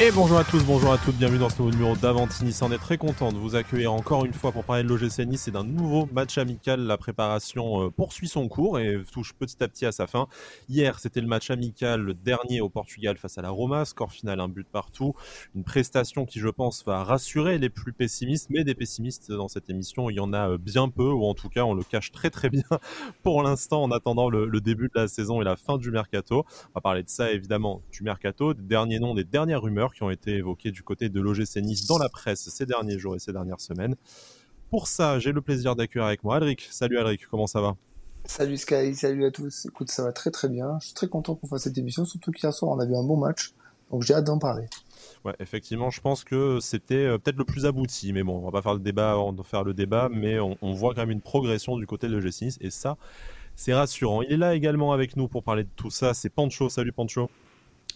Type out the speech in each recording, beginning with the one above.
Et bonjour à tous, bonjour à toutes, bienvenue dans ce nouveau numéro d'Avant Nice. On est très content de vous accueillir encore une fois pour parler de l'OGC Nice et d'un nouveau match amical. La préparation euh, poursuit son cours et touche petit à petit à sa fin. Hier, c'était le match amical, le dernier au Portugal face à la Roma. Score final, un but partout. Une prestation qui, je pense, va rassurer les plus pessimistes, mais des pessimistes dans cette émission, il y en a euh, bien peu, ou en tout cas, on le cache très très bien pour l'instant en attendant le début de la saison et la fin du mercato. On va parler de ça évidemment, du mercato, des derniers noms, des dernières rumeurs qui ont été évoqués du côté de l'OGC Nice dans la presse ces derniers jours et ces dernières semaines. Pour ça, j'ai le plaisir d'accueillir avec moi Alric. Salut Alric, comment ça va? Salut Sky, salut à tous. Écoute, ça va très très bien. Je suis très content qu'on fasse cette émission, surtout qu'hier soir on a vu un bon match. Donc j'ai hâte d'en parler. Ouais, effectivement, je pense que c'était euh, peut-être le plus abouti, mais bon, on va pas faire le débat, on va faire le débat, mais on, voit quand même une progression du côté de l'OGC Nice et ça, c'est rassurant. Il est là également avec nous pour parler de tout ça. C'est Pancho. Salut Pancho.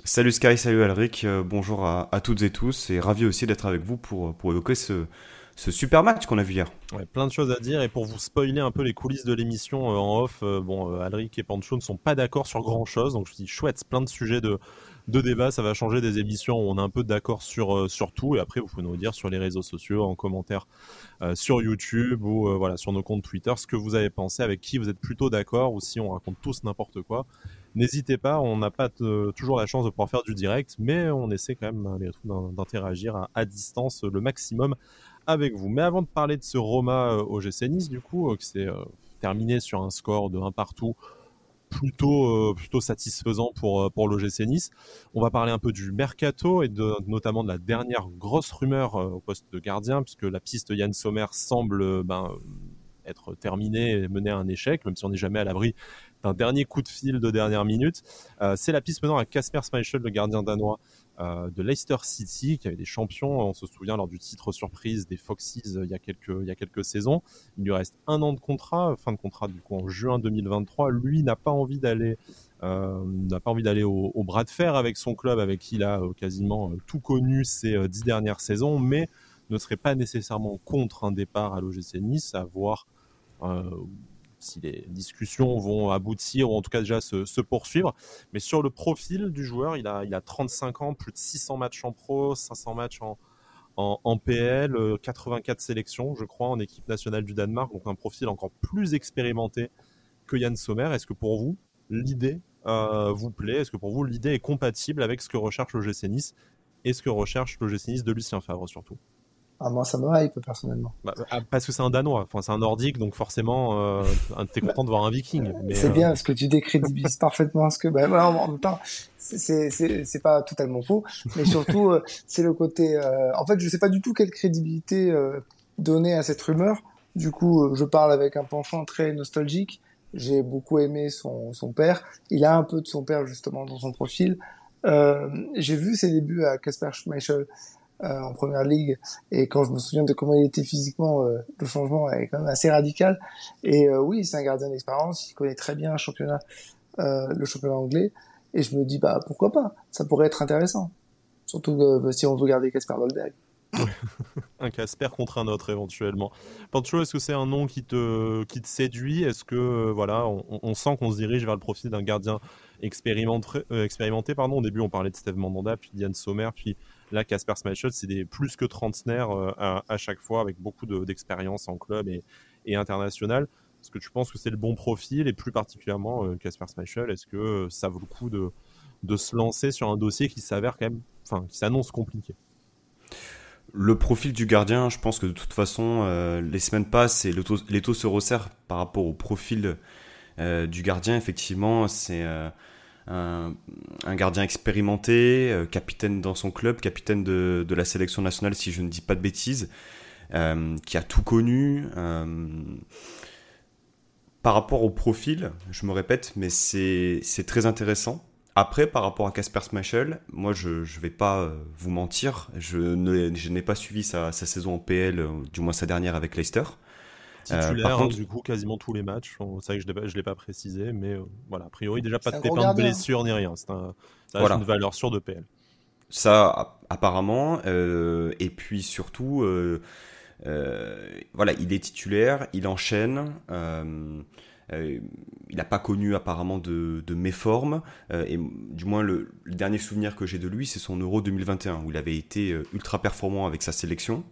Salut Sky, salut Alric, euh, bonjour à, toutes et tous et ravi aussi d'être avec vous pour, pour évoquer ce, ce super match qu'on a vu hier. Ouais, plein de choses à dire et pour vous spoiler un peu les coulisses de l'émission euh, en off, euh, bon, Alric et Pancho ne sont pas d'accord sur grand chose, donc je dis chouette, plein de sujets de, de débat, ça va changer des émissions où on est un peu d'accord sur, sur tout et après vous pouvez nous dire sur les réseaux sociaux, en commentaire sur YouTube ou voilà sur nos comptes Twitter ce que vous avez pensé, avec qui vous êtes plutôt d'accord ou si on raconte tous n'importe quoi. N'hésitez pas, on n'a pas toujours la chance de pouvoir faire du direct, mais on essaie quand même d'interagir à, distance le maximum avec vous. Mais avant de parler de ce Roma euh, au GC Nice, du coup, euh, qui s'est euh, terminé sur un score de 1 partout plutôt, plutôt satisfaisant pour, pour l'OGC Nice. On va parler un peu du mercato et notamment de la dernière grosse rumeur au poste de gardien, puisque la piste Yann Sommer semble ben, être terminée et mener à un échec, même si on n'est jamais à l'abri un dernier coup de fil de dernière minute. Euh, c'est la piste menant à Casper Schmeichel, le gardien danois euh, de Leicester City, qui avait des champions, on se souvient, lors du titre surprise des Foxes euh, il, y a quelques, il y a quelques saisons. Il lui reste un an de contrat, fin de contrat du coup en juin 2023. Lui n'a pas envie d'aller n'a pas envie d'aller au, bras de fer avec son club, avec qui il a quasiment tout connu ces dix dernières saisons, mais ne serait pas nécessairement contre un départ à l'OGC Nice, à voir si les discussions vont aboutir ou en tout cas déjà se, poursuivre. Mais sur le profil du joueur, il a, a 35 ans, plus de 600 matchs en pro, 500 matchs en, en, PL, 84 sélections, je crois, en équipe nationale du Danemark. Donc un profil encore plus expérimenté que Yann Sommer. Est-ce que pour vous, l'idée euh, vous plaît? Est-ce que pour vous, l'idée est compatible avec ce que recherche le GC Nice et ce que recherche le GC Nice de Lucien Favre surtout? Ah, moi, ça me hype personnellement. Bah, ah, parce que c'est un Danois, enfin, c'est un Nordique, donc forcément, euh, t'es content de voir un Viking. C'est bien, parce que tu décrédibilises parfaitement ce que. Bah, en même temps, c'est pas totalement faux, mais surtout, euh, c'est le côté. Euh, en fait, je sais pas du tout quelle crédibilité euh, donner à cette rumeur. Du coup, je parle avec un penchant très nostalgique. J'ai beaucoup aimé son, son père. Il a un peu de son père justement dans son profil. J'ai vu ses débuts à Casper Schmeichel euh, en première ligue. Et quand je me souviens de comment il était physiquement euh, le changement est quand même assez radical. Et euh, oui c'est un gardien d'expérience il connaît très bien le championnat anglais. Et je me dis bah pourquoi pas? Ça pourrait être intéressant. Surtout bah, si on veut garder Casper Dolberg. Un Casper contre un autre éventuellement. Pancho, est-ce que c'est un nom qui te, qui te séduit? Est-ce que voilà, on sent qu'on se dirige vers le profil d'un gardien expérimenté, expérimenté pardon? Au début, on parlait de Steve Mandanda, puis Diane Sommer, puis Là, Casper Schmeichel, c'est des plus que trentenaires euh, à, chaque fois, avec beaucoup d'expérience en club et, et international. Est-ce que tu penses que c'est le bon profil? Et plus particulièrement euh, Casper Schmeichel Est-ce que euh, ça vaut le coup de, de se lancer sur un dossier qui s'avère quand même, enfin, qui s'annonce compliqué? Le profil du gardien, je pense que de toute façon, les semaines passent et les taux se resserrent par rapport au profil du gardien. Effectivement, c'est un, gardien expérimenté, euh, capitaine dans son club, capitaine de, la sélection nationale si je ne dis pas de bêtises, euh, qui a tout connu. Euh, par rapport au profil, je me répète, mais c'est très intéressant. Après, par rapport à Casper Smashel, moi je ne vais pas vous mentir, je n'ai pas suivi sa, sa, saison en PL, du moins sa dernière avec Leicester. Euh, Titulaire, contre... du coup, quasiment tous les matchs. C'est vrai que je ne l'ai pas précisé, mais euh, voilà, a priori, déjà pas de pépin de blessure ni rien. C'est un, une valeur sûre de PL. Ça, apparemment. Euh, et puis surtout, voilà, il est titulaire, il enchaîne. il n'a pas connu apparemment de, de méforme. et du moins, le, dernier souvenir que j'ai de lui, c'est son Euro 2021, où il avait été ultra performant avec sa sélection.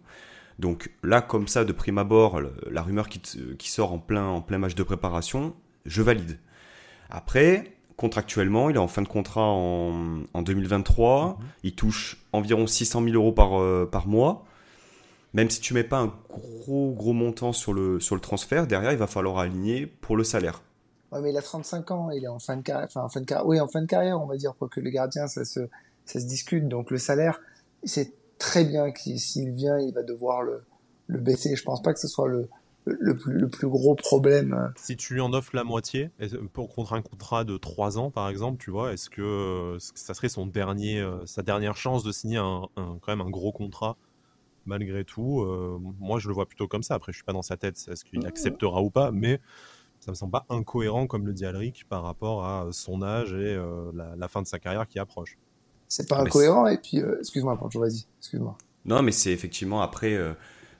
Donc là, comme ça, de prime abord, la rumeur qui, qui sort en plein, en plein match de préparation, je valide. Après, contractuellement, il est en fin de contrat en, en 2023. Mhm. Il touche environ 600 000 euros par, euh, par mois. Même si tu mets pas un gros gros montant sur le, sur le transfert, derrière, il va falloir aligner pour le salaire. Ouais, mais il a 35 ans, il est en fin de carrière, enfin, en fin de carrière, oui, en fin de carrière, on va dire, que le gardien, ça se, ça se discute. Donc le salaire, c'est très bien que s'il vient, il va devoir le, le baisser. Je pense pas que ce soit le, le plus, le plus gros problème. Si tu lui en offres la moitié, pour contre un contrat de 3 ans par exemple, tu vois, est-ce que ça serait son dernier, euh, sa dernière chance de signer un, quand même un gros contrat malgré tout euh, Moi, je le vois plutôt comme ça. Après, je suis pas dans sa tête, est-ce qu'il acceptera ou pas, mais ça me semble pas incohérent, comme le dit Alric, par rapport à son âge et euh, la, fin de sa carrière qui approche. C'est pas incohérent, et puis, excuse-moi, vas-y, excuse-moi. Non, mais c'est effectivement après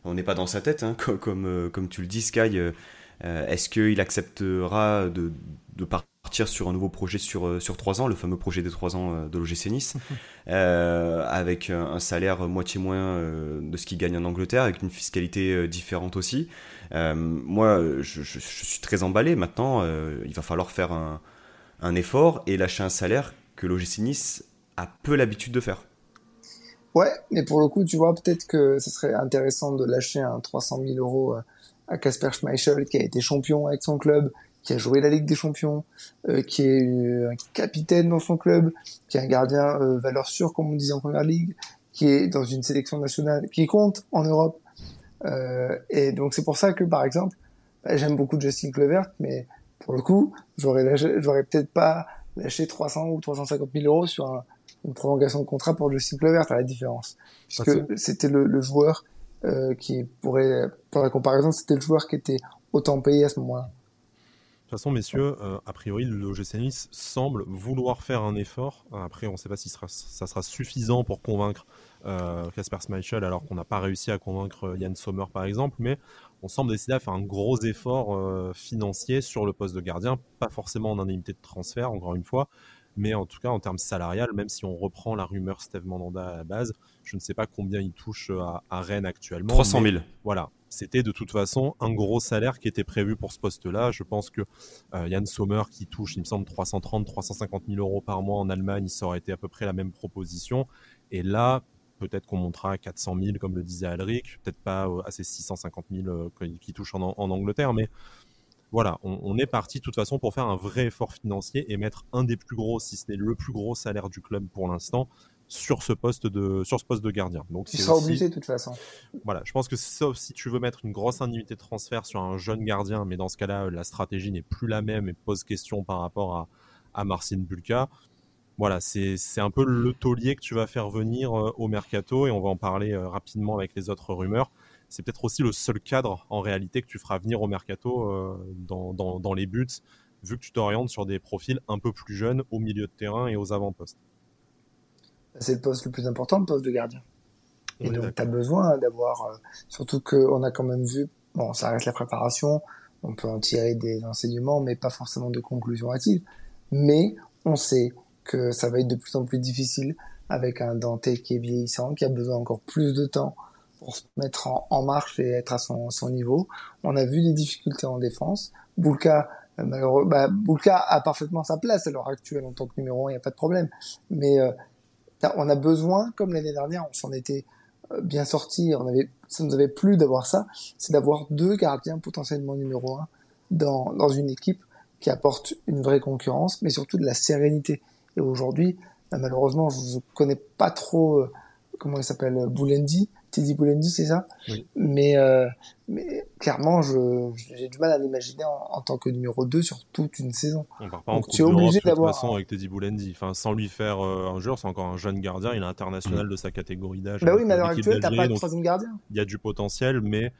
on n'est pas dans sa tête, hein, comme, euh, comme, tu le dis, Sky. Euh, euh, est-ce qu'il acceptera de, partir sur un nouveau projet sur, sur 3 ans, le fameux projet des 3 ans de l'OGC Nice, avec un, salaire moitié moins de ce qu'il gagne en Angleterre, avec une fiscalité différente aussi Moi, je, suis très emballé. Maintenant, il va falloir faire un, un effort et lâcher un salaire que l'OGC Nice a peu l'habitude de faire. Ouais, mais pour le coup, tu vois, peut-être que ce serait intéressant de lâcher un 300 000 euros à Casper Schmeichel, qui a été champion avec son club, qui a joué la Ligue des Champions, euh, qui est un capitaine dans son club, qui est un gardien euh, valeur sûre, comme on disait en Première Ligue, qui est dans une sélection nationale, qui compte en Europe. Euh, et donc c'est pour ça que, par exemple, bah, j'aime beaucoup Justin Clevert, mais pour le coup, j'aurais j'aurais peut-être pas lâché 300 ou 350 000 euros sur un une prolongation de contrat pour Justin Clover, à la différence. Puisque c'était le, le, joueur euh, qui pourrait, pour la comparaison, c'était le joueur qui était autant payé à ce moment-là. De toute façon, messieurs, euh, a priori, le Nice semble vouloir faire un effort. Après, on ne sait pas si ça sera suffisant pour convaincre Casper euh, Schmeichel, alors qu'on n'a pas réussi à convaincre Yann Sommer, par exemple. Mais on semble décider à faire un gros effort euh, financier sur le poste de gardien, pas forcément en indemnité de transfert, encore une fois, mais en tout cas en termes salarial, même si on reprend la rumeur Steve Mandanda à la base, je ne sais pas combien il touche euh, à, Rennes actuellement. 300 000. Voilà, c'était de toute façon un gros salaire qui était prévu pour ce poste-là. Je pense que euh, Yann Sommer qui touche, il me semble, 330, 350 000 euros par mois en Allemagne, ça aurait été à peu près la même proposition. Et là, peut-être qu'on montera à 400 000, comme le disait Alric, peut-être pas euh, à ces 650 000 qui touchent en, en Angleterre, mais voilà, on, est parti de toute façon pour faire un vrai effort financier et mettre un des plus gros, si ce n'est le plus gros salaire du club pour l'instant, sur ce poste de sur ce poste de gardien. Donc tu seras obligé de toute façon. Voilà, je pense que sauf si tu veux mettre une grosse indemnité de transfert sur un jeune gardien, mais dans ce cas-là, la stratégie n'est plus la même et pose question par rapport à, à Marcin Bulka. Voilà, c'est un peu le taulier que tu vas faire venir euh, au mercato et on va en parler euh, rapidement avec les autres rumeurs c'est peut-être aussi le seul cadre en réalité que tu feras venir au mercato euh, dans, les buts, vu que tu t'orientes sur des profils un peu plus jeunes au milieu de terrain et aux avant-postes. C'est le poste le plus important, le poste de gardien. Et donc, tu as besoin d'avoir, euh, surtout qu'on a quand même vu, bon, ça reste la préparation, on peut en tirer des enseignements, mais pas forcément de conclusions hâtives. Mais on sait que ça va être de plus en plus difficile avec un Dante qui est vieillissant, qui a besoin encore plus de temps pour se mettre en, marche et être à son, niveau. On a vu des difficultés en défense. Boulka, euh, malheureux, bah, a parfaitement sa place à l'heure actuelle en tant que numéro 1, il n'y a pas de problème. Mais euh, on a besoin, comme l'année dernière, on s'en était euh, bien sorti, on avait, ça nous avait plu d'avoir ça, c'est d'avoir deux gardiens potentiellement numéro 1 dans, dans une équipe qui apporte une vraie concurrence, mais surtout de la sérénité. Et aujourd'hui, bah, malheureusement, je ne connais pas trop comment il s'appelle, Boulendi, Teddy Boulendi, c'est ça? Mais, euh, mais clairement, j'ai du mal à l'imaginer en, tant que numéro 2 sur toute une saison. On part pas en tu es obligé d'avoir. De toute façon, avec Teddy Boulendi, enfin, sans lui faire euh, un joueur, c'est encore un jeune gardien, il est international de sa catégorie d'âge. Bah oui, mais à l'heure actuelle, t'as pas de troisième gardien. Il y a du potentiel, mais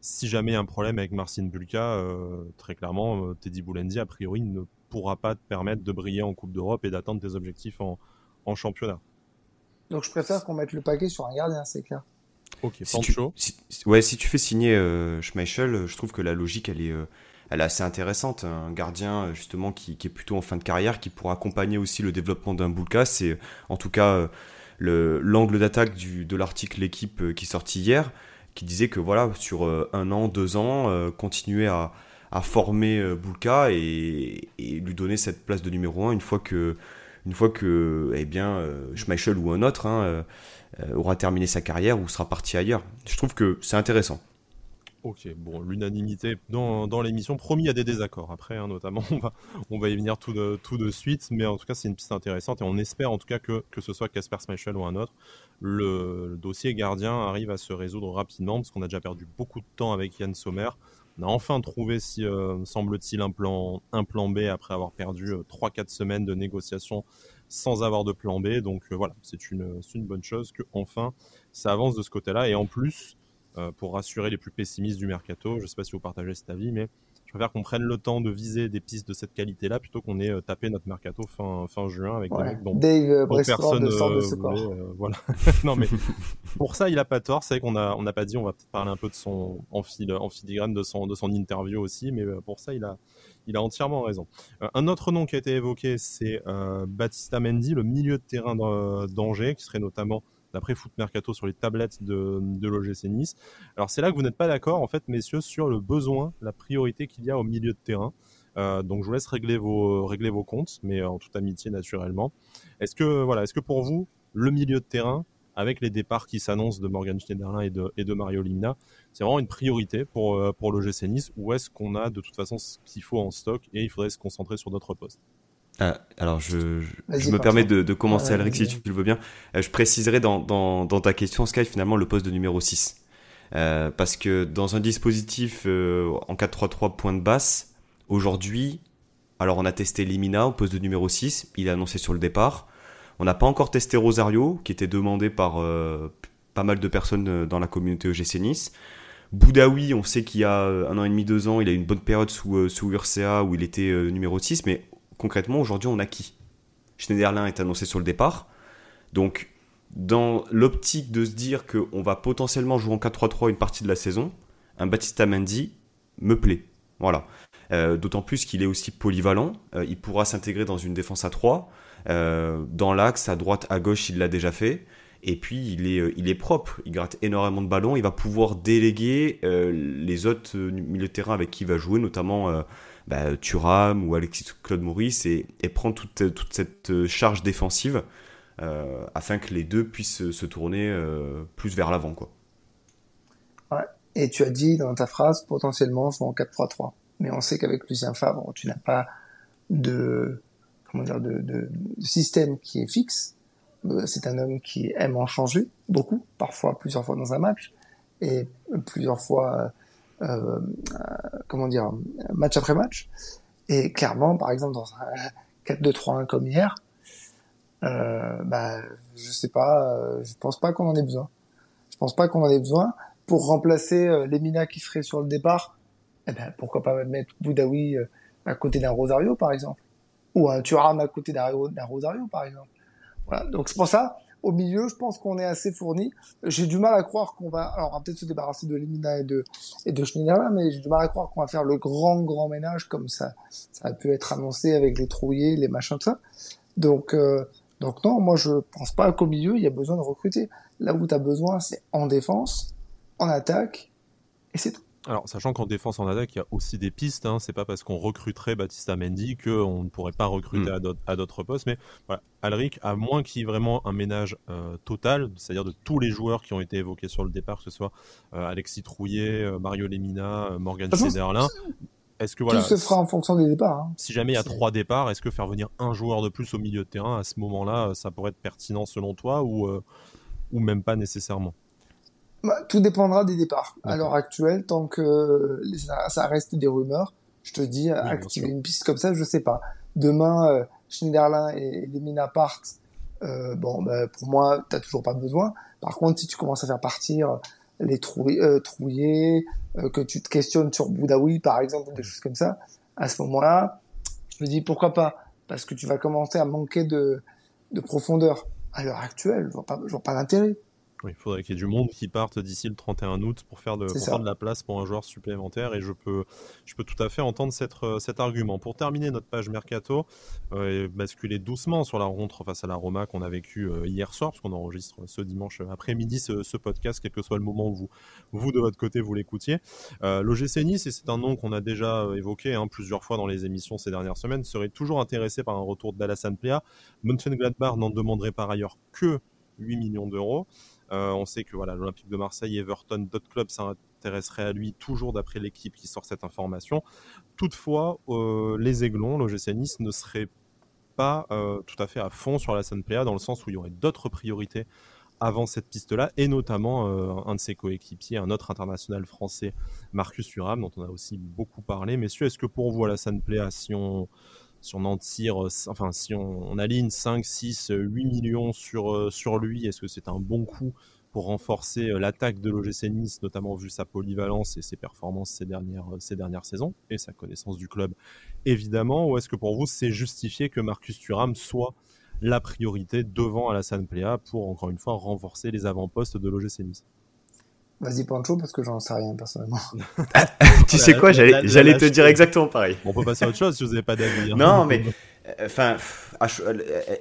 si jamais il y a un problème avec Marcin Bulka, euh, très clairement, Teddy Boulendi, a priori, ne pourra pas te permettre de briller en Coupe d'Europe et d'atteindre tes objectifs en, en championnat. Donc je préfère qu'on mette le paquet sur un gardien, c'est clair. Ok, si tu, ouais, si tu fais signer euh, Schmeichel, je trouve que la logique, elle est, euh, elle est assez intéressante. Un gardien justement qui, est plutôt en fin de carrière, qui pourra accompagner aussi le développement d'un Boulka. C'est en tout cas l'angle d'attaque de l'article L'équipe qui est sorti hier, qui disait que voilà, sur un an, deux ans, continuer à, former Boulka et, et, lui donner cette place de numéro un une fois que une fois que eh bien, euh, Schmeichel ou un autre hein, euh, euh, aura terminé sa carrière ou sera parti ailleurs. Je trouve que c'est intéressant. Ok, bon, l'unanimité dans, l'émission. Promis, il y a des désaccords après, hein, notamment. On va, y venir tout de, suite, mais en tout cas, c'est une piste intéressante et on espère en tout cas que, que ce soit Casper Schmeichel ou un autre, le, dossier gardien arrive à se résoudre rapidement parce qu'on a déjà perdu beaucoup de temps avec Yann Sommer. On a enfin trouvé, euh, semble-t-il, un plan, B après avoir perdu 3-4 euh, semaines de négociations sans avoir de plan B. Donc euh, voilà, c'est une, bonne chose que enfin ça avance de ce côté-là. Et en plus, pour rassurer les plus pessimistes du mercato, je ne sais pas si vous partagez cet avis, mais je préfère qu'on prenne le temps de viser des pistes de cette qualité-là plutôt qu'on ait tapé notre mercato fin, fin juin avec des mecs dont, Dave personne de de voilà. non mais pour ça, il a pas tort. C'est vrai qu'on a on n'a pas dit. On va peut-être parler un peu de son en, en filigrane de son de son interview aussi, mais pour ça, il a il a entièrement raison. un autre nom qui a été évoqué, c'est euh, Baptista Mendy, le milieu de terrain d'Angers, qui serait notamment d'après Foot Mercato sur les tablettes de, de l'OGC Nice. Alors c'est là que vous n'êtes pas d'accord, en fait, messieurs, sur le besoin, la priorité qu'il y a au milieu de terrain. Euh, donc je vous laisse régler vos, comptes, mais en toute amitié naturellement. Est-ce que, voilà, est-ce que pour vous, le milieu de terrain, avec les départs qui s'annoncent de Morgan Schneiderlin et de, Mario Limina, c'est vraiment une priorité pour, euh, pour l'OGC Nice ou est-ce qu'on a de toute façon ce qu'il faut en stock et il faudrait se concentrer sur d'autres postes? Ah, alors, je, je, me permets de, de commencer, Alric, si tu le veux bien. Euh, je préciserai dans, dans, dans, ta question, Sky, finalement, le poste de numéro 6. Euh, parce que dans un dispositif euh, en 4-3-3 point de basse, aujourd'hui, alors on a testé Limina au poste de numéro 6, il est annoncé sur le départ. On n'a pas encore testé Rosario, qui était demandé par euh, pas mal de personnes dans la communauté EGC Nice. Boudaoui, on sait qu'il y a un an et demi, deux ans, il a eu une bonne période sous, sous Urca où il était numéro 6, mais concrètement, aujourd'hui, on a qui? Schneiderlin est annoncé sur le départ. Donc, dans l'optique de se dire qu'on va potentiellement jouer en 4-3-3 une partie de la saison, un Baptista Mendy me plaît. Voilà. Euh, d'autant plus qu'il est aussi polyvalent. Euh, il pourra s'intégrer dans une défense à 3. Euh, dans l'axe, à droite, à gauche, il l'a déjà fait. Et puis, il est, il est propre. Il gratte énormément de ballons. Il va pouvoir déléguer les autres milieux de terrain avec qui il va jouer, notamment bah, Thuram ou Alexis Claude Maurice et, prendre toute, toute, cette charge défensive euh, afin que les deux puissent se tourner euh, plus vers l'avant. Quoi. Et tu as dit dans ta phrase potentiellement jouer en 4-3-3. Mais on sait qu'avec Lucien Favre, tu n'as pas de, comment dire, de, système qui est fixe. Euh, c'est un homme qui aime en changer beaucoup, parfois plusieurs fois dans un match, et plusieurs fois euh, comment dire, match après match. Et clairement, par exemple, dans un 4-2-3-1 comme hier, euh, bah, je sais pas, euh, je pense pas qu'on en ait besoin. Je pense pas qu'on en ait besoin pour remplacer euh, Lemina qui serait sur le départ. Eh ben, pourquoi pas mettre Boudaoui euh, à côté d'un Rosario, par exemple, ou un Thuram à côté d'un Rosario, par exemple. Voilà. Donc c'est pour ça, au milieu, je pense qu'on est assez fourni. J'ai du mal à croire qu'on va, alors on va peut-être se débarrasser de Limina et de, et de Schneiderlin, mais j'ai du mal à croire qu'on va faire le grand, grand ménage comme ça, ça a pu être annoncé avec les trouillés, les machins, tout ça. Donc, euh, donc non, moi je pense pas qu'au milieu, il y a besoin de recruter. Là où tu besoin, c'est en défense, en attaque, et c'est tout. Alors, sachant qu'en défense en attaque, il y a aussi des pistes. Hein. C'est pas parce qu'on recruterait Baptista Mendy qu'on ne pourrait pas recruter mm. à d'autres postes. Mais voilà, Alric, à moins qu'il y ait vraiment un ménage euh, total, c'est-à-dire de tous les joueurs qui ont été évoqués sur le départ, que ce soit euh, Alexis Trouillet, euh, Mario Lemina, Morgan Schneiderlin. Est-ce que voilà, tout se fera en fonction des départs. Hein. Si jamais il y a trois départs, est-ce que faire venir un joueur de plus au milieu de terrain à ce moment-là, ça pourrait être pertinent selon toi ou ou même pas nécessairement? Bah, tout dépendra des départs. À l'heure actuelle, tant que ça, reste des rumeurs, je te dis, activer une piste comme ça, je sais pas. Demain, euh, Schneiderlin et Lemina partent. Euh, bon, bah, pour moi, t'as toujours pas besoin. Par contre, si tu commences à faire partir les trouillés, euh, trouillés euh, que tu te questionnes sur Boudaoui, par exemple, des choses comme ça, à ce moment-là, je me dis pourquoi pas, parce que tu vas commencer à manquer de, de profondeur. À l'heure actuelle, je vois pas, je vois pas l'intérêt il faudrait qu'il y ait du monde qui parte d'ici le 31 août pour faire de, de la place pour un joueur supplémentaire et je peux, je peux tout à fait entendre cette, euh, cet argument. Pour terminer notre page Mercato euh, et basculer doucement sur la rencontre face à la Roma qu'on a vécu euh, hier soir, parce qu'on enregistre ce dimanche après-midi ce, podcast, quel que soit le moment où vous, vous de votre côté, vous l'écoutiez. Euh, L'OGC Nice, et c'est un nom qu'on a déjà évoqué hein, plusieurs fois dans les émissions ces dernières semaines, serait toujours intéressé par un retour d'Alassane Plea. Mönchengladbach n'en demanderait par ailleurs que 8 millions d'euros. Euh, on sait que voilà, l'Olympique de Marseille, Everton, d'autres clubs s'intéresseraient à lui toujours d'après l'équipe qui sort cette information. Toutefois, euh, les Aiglons, l'OGC Nice, ne seraient pas euh, tout à fait à fond sur la Playa dans le sens où il y aurait d'autres priorités avant cette piste-là, et notamment un de ses coéquipiers, un autre international français, Marcus Thuram, dont on a aussi beaucoup parlé. Messieurs, est-ce que pour vous, la Playa, si on, si on en euh, enfin si on, aligne 5, 6, 8 millions sur, euh, sur lui, est-ce que c'est un bon coup pour renforcer euh, l'attaque de l'OGC Nice, notamment vu sa polyvalence et ses performances ces dernières, ces dernières saisons, et sa connaissance du club évidemment, ou est-ce que pour vous c'est justifié que Marcus Thuram soit la priorité devant Alassane Plea pour encore une fois renforcer les avant-postes de l'OGC Nice? Vas-y Pancho parce que j'en sais rien personnellement. tu sais quoi, j'allais te dire exactement pareil. on peut passer à autre chose si vous n'avez pas d'avis. Hein. Non mais euh, enfin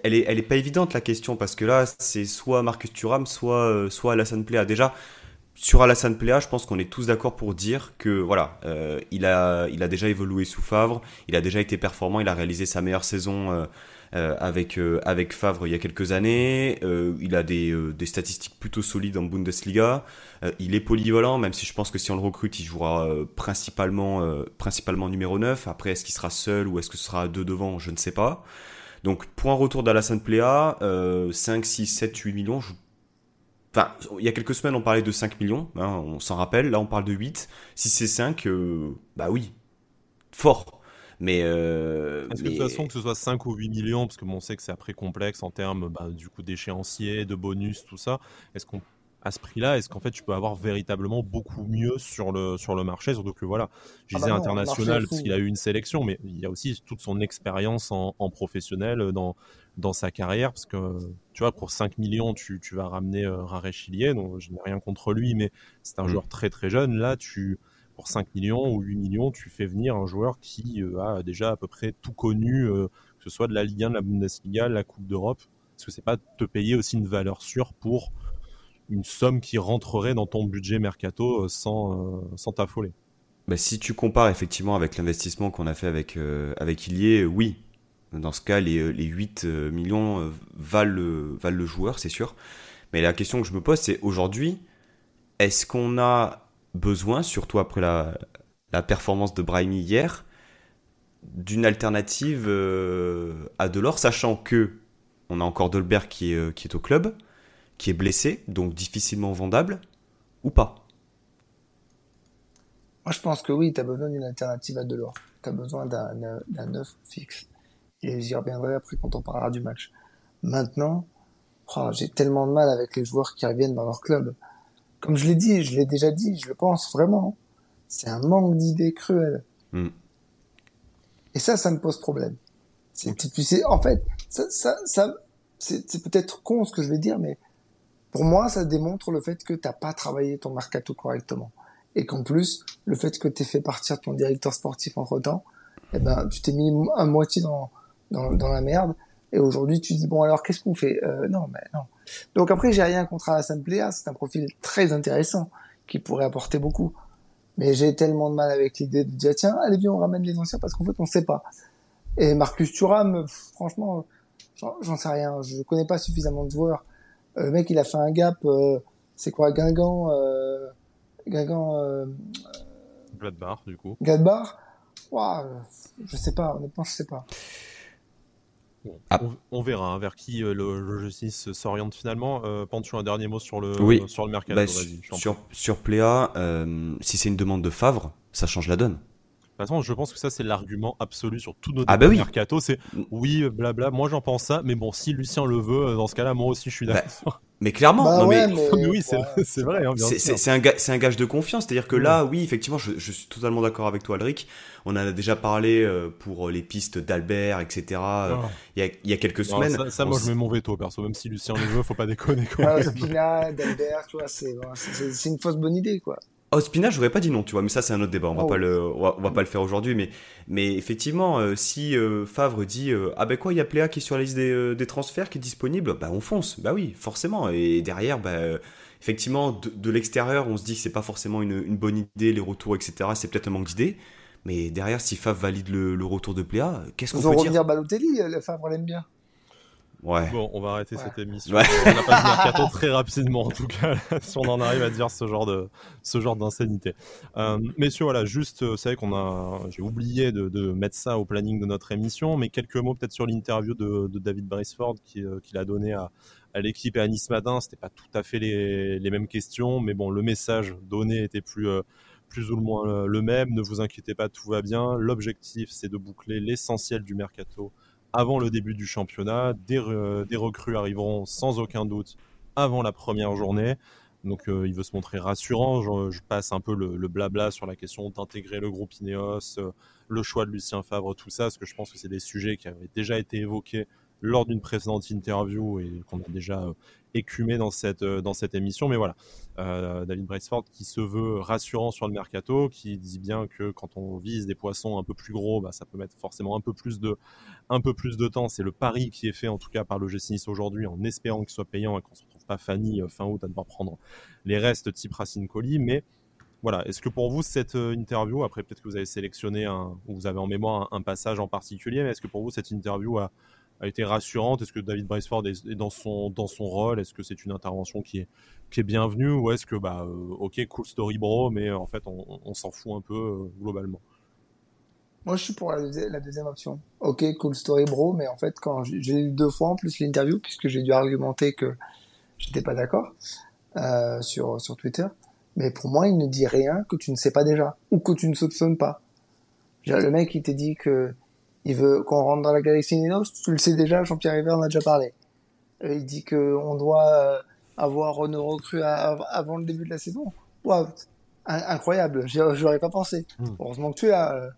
elle est elle est pas évidente la question parce que là c'est soit Marcus Thuram soit euh, soit Alassane Plea. Déjà sur Alassane Plea, je pense qu'on est tous d'accord pour dire que voilà, euh, il a il a déjà évolué sous Favre, il a déjà été performant, il a réalisé sa meilleure saison euh, avec, euh, avec Favre il y a quelques années. Euh, il a des, des, statistiques plutôt solides en Bundesliga. il est polyvalent, même si je pense que si on le recrute, il jouera principalement, principalement numéro 9. Après, est-ce qu'il sera seul ou est-ce que ce sera deux devant Je ne sais pas. Donc, un retour d'Alassane Plea, 5, 6, 7, 8 millions, Enfin, il y a quelques semaines, on parlait de 5 millions, hein, on s'en rappelle. Là, on parle de 8. Si c'est 5, bah oui, fort. Mais euh, Est-ce que de toute façon, que ce soit 5 ou 8 millions, parce que bon, on sait que c'est après complexe en termes bah, du coup d'échéancier, de bonus, tout ça, est-ce qu'on à ce prix-là, est-ce qu'en fait tu peux avoir véritablement beaucoup mieux sur le, sur le marché? Surtout que voilà, je ah disais bah international parce qu'il a eu une sélection, mais il y a aussi toute son expérience en, professionnel dans, dans sa carrière. Parce que tu vois, pour 5 millions, tu, tu vas ramener euh, Rare Chilier, donc je n'ai rien contre lui, mais c'est un mmh. joueur très très jeune. Là, tu pour 5 millions ou 8 millions, tu fais venir un joueur qui euh, a déjà à peu près tout connu, euh, que ce soit de la Ligue 1, de la Bundesliga, la Coupe d'Europe. Est-ce que c'est pas te payer aussi une valeur sûre pour une somme qui rentrerait dans ton budget mercato euh, sans, sans t'affoler? Bah, Si tu compares effectivement avec l'investissement qu'on a fait avec, avec Ilié, oui. Dans ce cas, les, les 8 millions valent le, valent le joueur, c'est sûr. Mais la question que je me pose, c'est aujourd'hui, est-ce qu'on a besoin, surtout après la, performance de Brahimi hier, d'une alternative euh, à Delors, sachant que on a encore Dolberg qui est, euh, qui est au club, qui est blessé, donc difficilement vendable, ou pas? Moi, je pense que oui, tu as besoin d'une alternative à Delors. Tu as besoin d'un neuf fixe. Et j'y reviendrai après quand on parlera du match. Maintenant, oh, j'ai tellement de mal avec les joueurs qui reviennent dans leur club comme je l'ai dit, je l'ai déjà dit, je le pense vraiment. C'est un manque d'idées cruel. Hmm. Et ça, ça me pose problème. C'est, en fait, ça, ça, ça c'est, peut-être con ce que je vais dire, mais pour moi, ça démontre le fait que t'as pas travaillé ton mercato correctement. Et qu'en plus, le fait que t'aies fait partir ton directeur sportif entre temps, eh ben, tu t'es mis à moitié dans, dans, dans la merde. Et aujourd'hui, tu dis, bon, alors, qu'est-ce qu'on fait? Euh, non, mais non. Donc après, j'ai rien contre Alassane Plea, c'est un profil très intéressant qui pourrait apporter beaucoup. Mais j'ai tellement de mal avec l'idée de dire tiens, allez viens, on ramène les anciens parce qu'en fait, on sait pas. Et Marcus Thuram, franchement, j'en sais rien. Je connais pas suffisamment de joueurs. Euh, le mec, il a fait un gap. Euh, c'est quoi, Guingamp, euh, Guingamp. Euh, Gladbach, du coup. Gladbach? Wow, je sais pas. Honnêtement, je sais pas. Ah. On, verra hein, vers qui euh, le, justice s'oriente finalement. Euh, un dernier mot sur le, sur le mercato. Bah, sur, sur Pléa, euh, si c'est une demande de Favre, ça change la donne. De toute façon, je pense que ça, c'est l'argument absolu sur tous nos ah bah oui. mercato. C'est oui, blabla, moi j'en pense ça, mais bon, si Lucien le veut, dans ce cas-là, moi aussi je suis bah, d'accord. mais clairement, Bah non, ouais, mais, mais- Mais oui, c'est vrai. Hein, c'est- un, ga- c'est un gage de confiance. C'est-à-dire que là, oui, effectivement, je, je suis totalement d'accord avec toi, Alric. On en a déjà parlé euh, pour les pistes d'Albert, etc. euh, Ah. Il y, a, il y a quelques semaines. ça, moi, je mets mon veto, perso. Même si Lucien le veut, faut pas déconner. Quoi. Ouais, Spina, Delbert, tu vois, c'est une fausse bonne idée, quoi. Oh, Spina, j'aurais pas dit non, tu vois, mais ça c'est un autre débat, on va Oh. pas le, on va, on va pas le faire aujourd'hui, mais, mais effectivement, euh, si euh, Favre dit, euh, ah ben quoi, il y a Pléa qui est sur la liste des, des transferts, qui est disponible, bah on fonce, bah oui, forcément, et derrière, bah, effectivement, de, de l'extérieur, on se dit que c'est pas forcément une, une bonne idée, les retours, etc., c'est peut-être un manque d'idées, mais derrière, si Favre valide le, le retour de Pléa, qu'est-ce qu'on peut dire? revenir Balotelli, Favre l'aime bien. Ouais. Bon, on va arrêter Ouais. cette émission. Ouais. On n'a pas de mercato très rapidement, en tout cas, si on en arrive à dire ce genre de ce genre d'insanité. Euh, messieurs, voilà, juste, euh, c'est vrai qu'on a, j'ai oublié de, de mettre ça au planning de notre émission, mais quelques mots peut-être sur l'interview de, de David Braceford qui, euh, qu'il a donné à, à l'équipe et à Nice Matin. C'était pas tout à fait les, les mêmes questions, mais bon, le message donné était plus euh, plus ou moins le même. Ne vous inquiétez pas, tout va bien. L'objectif, c'est de boucler l'essentiel du mercato avant le début du championnat. Des, re- des recrues arriveront sans aucun doute avant la première journée. Donc euh, il veut se montrer rassurant. Je, passe un peu le, le blabla sur la question d'intégrer le groupe Ineos, euh, le choix de Lucien Favre, tout ça, parce que je pense que c'est des sujets qui avaient déjà été évoqués lors d'une précédente interview et qu'on a déjà euh, écumé dans cette, euh, dans cette émission. Mais voilà, euh, David Braceford qui se veut rassurant sur le mercato, qui dit bien que quand on vise des poissons un peu plus gros, bah, ça peut mettre forcément un peu plus de, un peu plus de temps. C'est le pari qui est fait en tout cas par le GC aujourd'hui en espérant qu'il soit payant et qu'on se retrouve pas Fanny euh, fin août à devoir prendre les restes type Racine Colli. Mais voilà, est-ce que pour vous cette interview, après peut-être que vous avez sélectionné un, ou vous avez en mémoire un, un passage en particulier, mais est-ce que pour vous cette interview a, a été rassurante Est-ce que David Braceford est, dans son dans son rôle? Est-ce que c'est une intervention qui est qui est bienvenue? Ou est-ce que bah euh, ok cool story bro, mais euh, en fait on, s'en fout un peu euh, globalement? Moi, je suis pour la, deuxi- la deuxième option. Ok, cool story, bro, mais en fait, quand j'ai eu deux fois en plus l'interview, puisque j'ai dû argumenter que j'étais pas d'accord sur sur Twitter. Mais pour moi, il ne dit rien que tu ne sais pas déjà ou que tu ne soupçonnes pas. Le mec, il t'a dit que il veut qu'on rentre dans la galaxie Ninos, tu le sais déjà. Jean-Pierre River en a déjà parlé. Euh, il dit que on doit euh, avoir nos recrues avant le début de la saison. Waouh, In- incroyable. J'aurais pas pensé. Mm. Heureusement que tu es là. euh,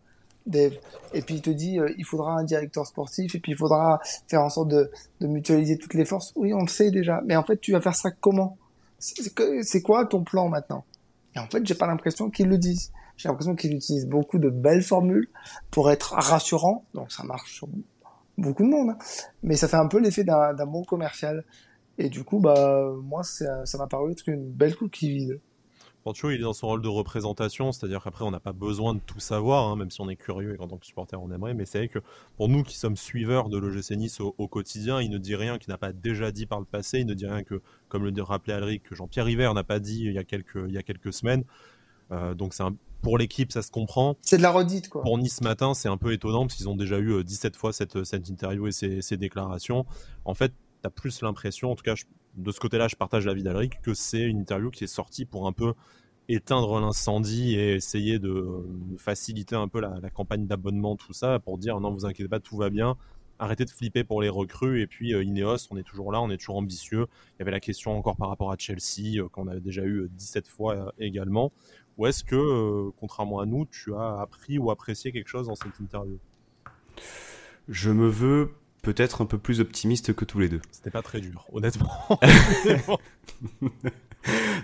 Dave. Et puis il te dit, euh, il faudra un directeur sportif, et puis il faudra faire en sorte de, de mutualiser toutes les forces. Oui, on le sait déjà. Mais en fait, tu vas faire ça comment? C'est quoi ton plan maintenant? Et en fait, j'ai pas l'impression qu'ils le disent. J'ai l'impression qu'ils utilisent beaucoup de belles formules pour être rassurants. Donc ça marche sur beaucoup de monde. hein. Mais ça fait un peu l'effet d'un bon commercial. Et du coup, bah, moi, ça m'a paru être une belle coquille vide. Pancho, il est dans son rôle de représentation, c'est-à-dire qu'après, on n'a pas besoin de tout savoir, hein, même si on est curieux et qu'en tant que supporter, on aimerait. Mais c'est vrai que pour nous qui sommes suiveurs de l'OGC Nice au, quotidien, il ne dit rien qu'il n'a pas déjà dit par le passé. Il ne dit rien que, comme le rappelait Alric, que Jean-Pierre River n'a pas dit il y a quelques, il y a quelques semaines. Euh, donc c'est un- pour l'équipe, ça se comprend. C'est de la redite, quoi. Pour Nice matin, c'est un peu étonnant parce qu'ils ont déjà eu euh, 17 fois cette, cette interview et ces, ces déclarations. En fait, tu as plus l'impression, en tout cas, je- de ce côté-là, je partage l'avis d'Alric, que c'est une interview qui est sortie pour un peu éteindre l'incendie et essayer de, de faciliter un peu la, la campagne d'abonnement, tout ça, pour dire non, vous inquiétez pas, tout va bien. Arrêtez de flipper pour les recrues. Et puis, euh, Ineos, on est toujours là, on est toujours ambitieux. Il y avait la question encore par rapport à Chelsea, euh, qu'on avait déjà eu euh, 17 fois euh, également. Ou est-ce que, euh, contrairement à nous, tu as appris ou apprécié quelque chose dans cette interview? Je me veux peut-être un peu plus optimiste que tous les deux. C'était pas très dur, honnêtement.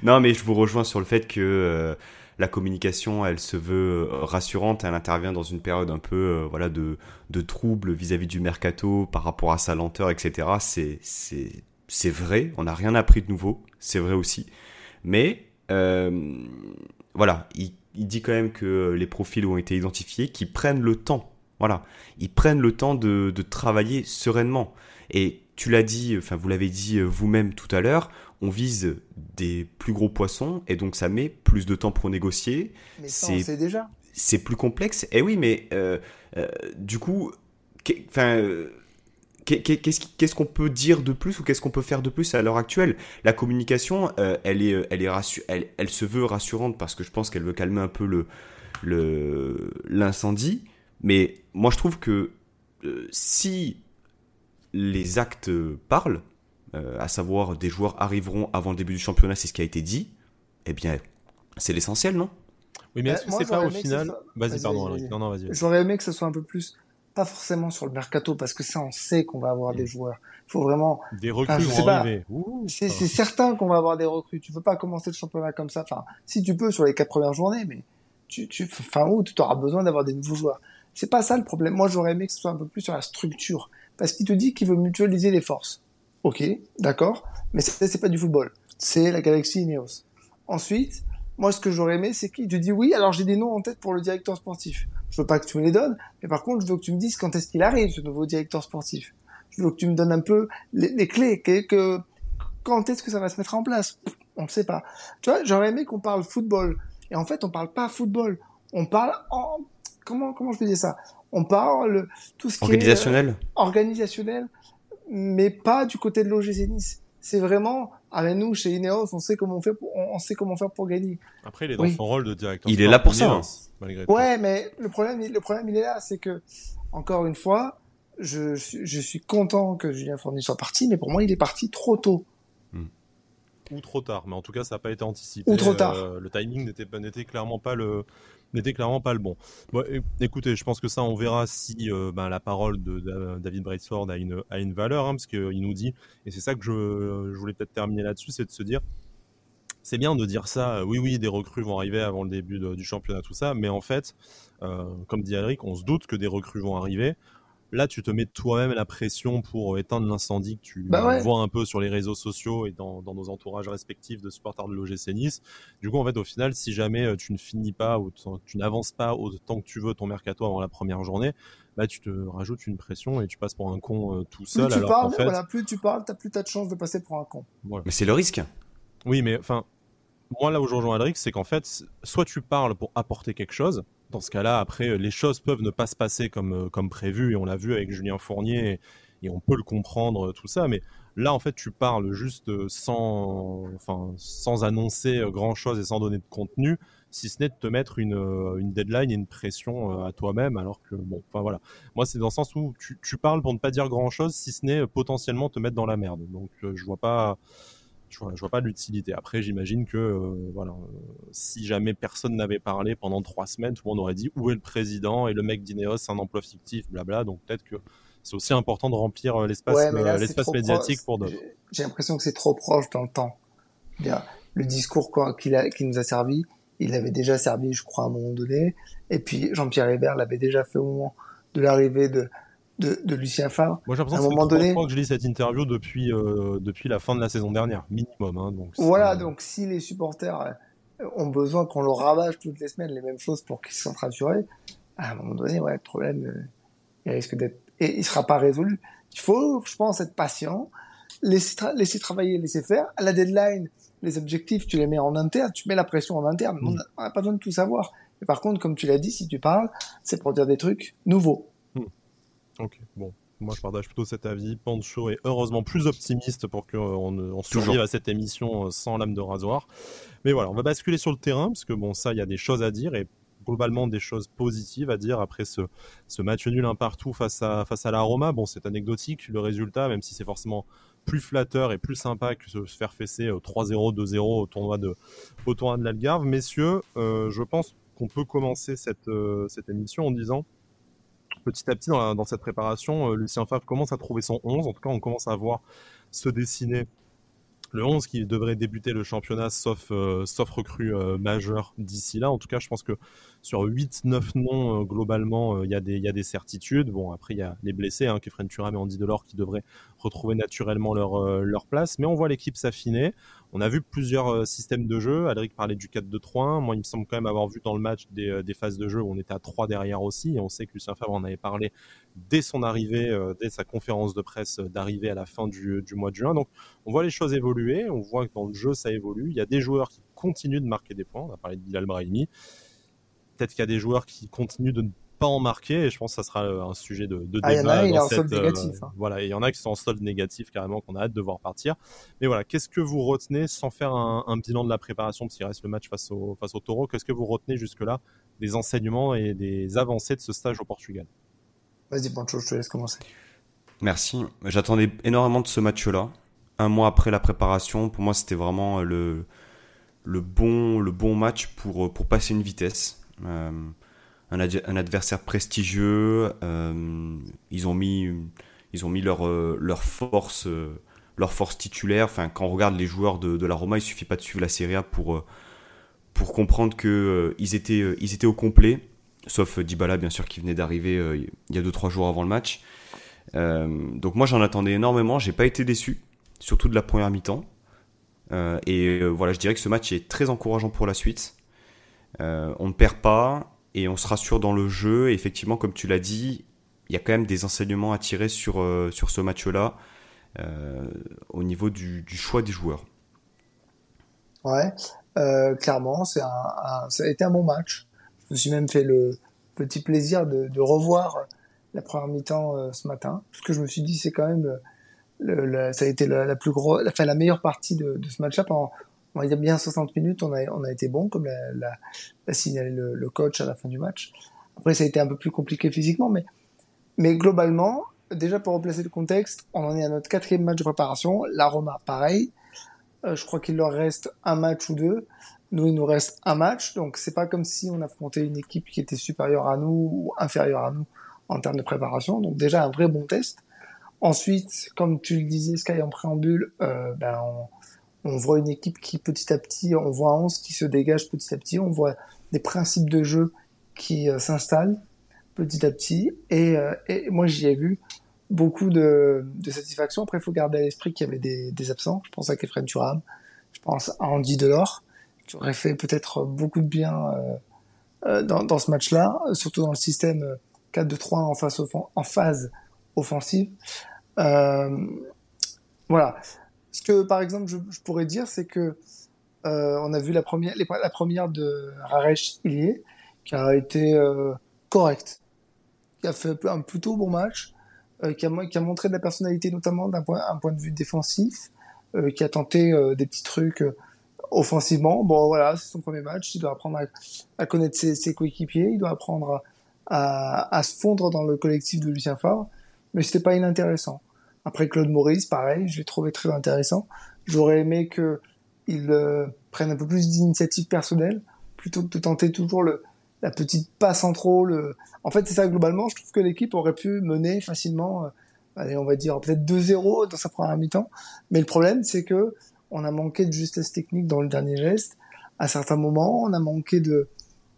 Non, mais je vous rejoins sur le fait que euh, la communication, elle se veut euh, rassurante, elle intervient dans une période un peu euh, voilà de, de trouble vis-à-vis du mercato par rapport à sa lenteur, etc. C'est c'est c'est vrai, on n'a rien appris de nouveau, c'est vrai aussi. Mais euh, voilà, il, il dit quand même que les profils ont été identifiés, qu'ils prennent le temps. Voilà, ils prennent le temps de, de travailler sereinement. Et tu l'as dit, enfin vous l'avez dit euh, vous-même tout à l'heure, on vise des plus gros poissons et donc ça met plus de temps pour négocier. Mais ça, c'est- on sait déjà. C'est plus complexe. Et oui, mais euh, euh, du coup, enfin, euh, qu'est-ce qu'on peut dire de plus ou qu'est-ce qu'on peut faire de plus à l'heure actuelle? La communication, euh, elle est, elle est rassu- elle, elle se veut rassurante parce que je pense qu'elle veut calmer un peu le le l'incendie. Mais moi, je trouve que euh, si les actes parlent, euh, à savoir des joueurs arriveront avant le début du championnat, c'est ce qui a été dit, eh bien, c'est l'essentiel, non? Oui, mais est-ce que c'est pas au final. Vas-y, pardon, Non, non, vas-y. J'aurais aimé que ce soit un peu plus pas forcément sur le mercato parce que ça on sait qu'on va avoir des mm. joueurs. Il faut vraiment des recrues arriver. C'est certain qu'on va avoir des recrues. Tu peux pas commencer le championnat comme ça. Enfin, si tu peux sur les quatre premières journées, mais tu, tu, fin août, tu auras besoin d'avoir des nouveaux joueurs. C'est pas ça le problème. Moi, j'aurais aimé que ce soit un peu plus sur la structure parce qu'il te dit qu'il veut mutualiser les forces. Ok, d'accord, mais c'est pas du football. C'est la Galaxy Ineos. Ensuite, moi, ce que j'aurais aimé, c'est qu'il te dit oui, alors j'ai des noms en tête pour le directeur sportif. Je veux pas que tu me les donnes, mais par contre, je veux que tu me dises quand est-ce qu'il arrive, ce nouveau directeur sportif. Je veux que tu me donnes un peu les, clés, que, quand est-ce que ça va se mettre en place? On ne sait pas. Tu vois, j'aurais aimé qu'on parle football. Et en fait, on parle pas football. On parle en... Comment, comment je peux dire ça? On parle tout ce qui organisationnel. est... Euh, organisationnel. mais pas du côté de l'OGC Nice c'est vraiment avec nous chez Ineos, on sait comment on fait, on, sait comment faire pour gagner. Après, il est dans son rôle de directeur. Il est là pour ça. Hein. Malgré ouais, mais le problème, le problème, il est là, c'est que encore une fois, je, je suis content que Julien Fournier soit parti, mais pour moi, il est parti trop tôt. Hmm. Ou trop tard, mais en tout cas, ça n'a pas été anticipé. Ou trop tard. Euh, le timing n'était clairement pas le, n'était clairement pas le bon. écoutez, je pense que ça, on verra si euh, ben, la parole de, David Braithwaite a une, a une valeur, hein, parce qu'il nous dit, et c'est ça que je, voulais peut-être terminer là-dessus, c'est de se dire, c'est bien de dire ça, oui, oui, des recrues vont arriver avant le début du championnat, tout ça, mais en fait, euh, comme dit Alric, on se doute que des recrues vont arriver. Là, tu te mets toi-même la pression pour éteindre l'incendie que tu bah vois un peu sur les réseaux sociaux et dans, nos entourages respectifs de supporters de l'OGC Nice. Du coup, en fait, au final, si jamais euh, tu ne finis pas ou tu n'avances pas autant que tu veux ton mercato avant la première journée, bah, tu te rajoutes une pression et tu passes pour un con euh, tout seul. Plus tu parles, voilà, plus tu parles, t'as plus t'as de chance de passer pour un con. Mais c'est le risque. Oui, mais enfin, moi là où je rejoins Alric, c'est qu'en fait, soit tu parles pour apporter quelque chose, dans ce cas-là, après, les choses peuvent ne pas se passer comme, euh, comme prévu, et on l'a vu avec Julien Fournier, et, on peut le comprendre, tout ça, mais là, en fait, tu parles juste sans, enfin, sans annoncer grand-chose et sans donner de contenu, si ce n'est de te mettre une, euh, une, deadline et une pression euh, à toi-même, alors que, bon, enfin voilà. Moi, c'est dans le sens où tu, tu, parles pour ne pas dire grand-chose, si ce n'est potentiellement te mettre dans la merde. Donc, je vois pas je vois, vois pas l'utilité. Après, j'imagine que euh, voilà, si jamais personne n'avait parlé pendant trois semaines, tout le monde aurait dit où est le président et le mec d'Ineos, un emploi fictif, blabla. Donc peut-être que c'est aussi important de remplir euh, l'espace euh, l'espace médiatique pour d'autres. J'ai l'impression que c'est trop proche dans le temps. Bien, le discours qu'il qui nous a servi, il avait déjà servi, je crois, à un moment donné. Et puis Jean-Pierre Hébert l'avait déjà fait au moment de l'arrivée de de, Lucien Favre. Moi, j'ai l'impression que c'est donné... fois que je lis cette interview depuis, euh, depuis la fin de la saison dernière, minimum. Hein, donc voilà, donc si les supporters euh, ont besoin qu'on leur rabâche toutes les semaines les mêmes choses pour qu'ils se sentent rassurés, à un moment donné, ouais, le problème, euh, il risque d'être... Et il sera pas résolu. Il faut, je pense, être patient, laisser, laisser travailler, laisser faire. À la deadline, les objectifs, tu les mets en interne, tu mets la pression en interne. Mm. On n'a pas besoin de tout savoir. Et par contre, comme tu l'as dit, si tu parles, c'est pour dire des trucs nouveaux. Ok, bon. Moi, je partage plutôt cet avis. Pancho est heureusement plus optimiste pour qu'on on survive à cette émission euh, sans lame de rasoir. Mais voilà, on va basculer sur le terrain, parce que bon, ça, il y a des choses à dire et globalement des choses positives à dire après ce, ce match nul un partout face à, face à la Roma. Bon, c'est anecdotique le résultat, même si c'est forcément plus flatteur et plus sympa que se faire fesser 3-0, 2-0 au tournoi de, au tournoi de l'Algarve. Messieurs, euh, je pense qu'on peut commencer cette, euh, cette émission en disant petit à petit dans, cette préparation, euh, Lucien Favre commence à trouver son 11. En tout cas, on commence à voir se dessiner le 11 qui devrait débuter le championnat sauf, euh, sauf recrue euh, majeure d'ici là. En tout cas, je pense que sur 8-9 noms, globalement, il y, a des, certitudes. Bon, après, il y a les blessés, hein, Kefren Turam et Andy Delors qui devraient retrouver naturellement leur, leur place. Mais on voit l'équipe s'affiner. On a vu plusieurs euh, systèmes de jeu. Adric parlait du 4-2-3-1. Moi, il me semble quand même avoir vu dans le match des, euh, phases de jeu où on était à 3 derrière aussi. Et on sait que Lucien Favre en avait parlé dès son arrivée, euh, dès sa conférence de presse d'arrivée à la fin du, mois de juin. Donc, on voit les choses évoluer. On voit que dans le jeu, ça évolue. Il y a des joueurs qui continuent de marquer des points. On a parlé de Bilal Brahimi. Peut-être qu'il y a des joueurs qui continuent de ne pas en marquer et je pense que ça sera euh, un sujet de, de ah, débat. Il y en a, qui euh, négatif. Hein. Voilà, il y en a qui sont en solde négatif carrément qu'on a hâte de voir partir. Mais voilà, qu'est-ce que vous retenez sans faire un, bilan de la préparation parce qu'il reste le match face au face au Taureau Qu'est-ce que vous retenez jusque là des enseignements et des avancées de ce stage au Portugal? Vas-y, Pancho, je te laisse commencer. Merci. J'attendais énormément de ce match-là. Un mois après la préparation, pour moi, c'était vraiment le, le, bon, le bon match pour, pour passer une vitesse. Euh, un, adversaire prestigieux. Euh, ils ont mis, ils ont mis leur, euh, leur force, leur force titulaire. Enfin, quand on regarde les joueurs de, la Roma, il suffit pas de suivre la Serie A pour, pour comprendre que ils étaient, ils étaient au complet. Sauf Dybala, bien sûr, qui venait d'arriver il y a 2-3 jours avant le match. donc moi, j'en attendais énormément. J'ai pas été déçu surtout de la première mi-temps. Euh, et euh, voilà, je dirais que ce match est très encourageant pour la suite. Euh, on ne perd pas et on se rassure dans le jeu. Et effectivement, comme tu l'as dit, il y a quand même des enseignements à tirer sur, sur ce match-là au niveau du, choix des joueurs. Ouais, clairement, un, ça a été un bon match. Je me suis même fait le petit plaisir de, revoir la première mi-temps ce matin. Ce que je me suis dit, c'est quand même ça a été la, plus grosse, enfin la meilleure partie de, de ce match-là on va dire bien 60 minutes, on a, on a été bon, comme l'a signalé le, le, coach à la fin du match. Après, ça a été un peu plus compliqué physiquement, mais, mais globalement, déjà pour replacer le contexte, on en est à notre quatrième match de préparation. La Roma, pareil. Euh, je crois qu'il leur reste un match ou deux. Nous, il nous reste un match, donc c'est pas comme si on affrontait une équipe qui était supérieure à nous ou inférieure à nous en termes de préparation. Donc déjà un vrai bon test. Ensuite, comme tu le disais, Sky en préambule, euh, ben on, voit une équipe qui petit à petit, on voit un 11 qui se dégage petit à petit, on voit des principes de jeu qui euh, s'installent petit à petit. Et, euh, et moi, j'y ai vu beaucoup de, satisfaction. Après, il faut garder à l'esprit qu'il y avait des, absents. Je pense à Kefren Turam, je pense à Andy Delors, qui aurait fait peut-être beaucoup de bien euh, dans, ce match-là, surtout dans le système 4-2-3 en, phase offensive. Voilà. Ce que, par exemple, je, pourrais dire, c'est que euh, on a vu la première, la première de Raresh Ilie, qui a été euh, correcte, qui a fait un plutôt bon match, euh, qui, a, montré de la personnalité, notamment d'un point, de vue défensif, euh, qui a tenté des petits trucs offensivement. Bon, voilà, c'est son premier match. Il doit apprendre à, connaître ses, coéquipiers, il doit apprendre à, se fondre dans le collectif de Lucien Favre, mais c'était pas inintéressant. Après Claude Maurice, pareil, je l'ai trouvé très intéressant. J'aurais aimé que il euh, prenne un peu plus d'initiative personnelle plutôt que de tenter toujours le, la petite passe en trop. Le... En fait, c'est ça globalement. Je trouve que l'équipe aurait pu mener facilement, euh, allez, on va dire peut-être 2-0 dans sa première mi-temps. Mais le problème, c'est que on a manqué de justesse technique dans le dernier geste à certains moments. On a manqué de,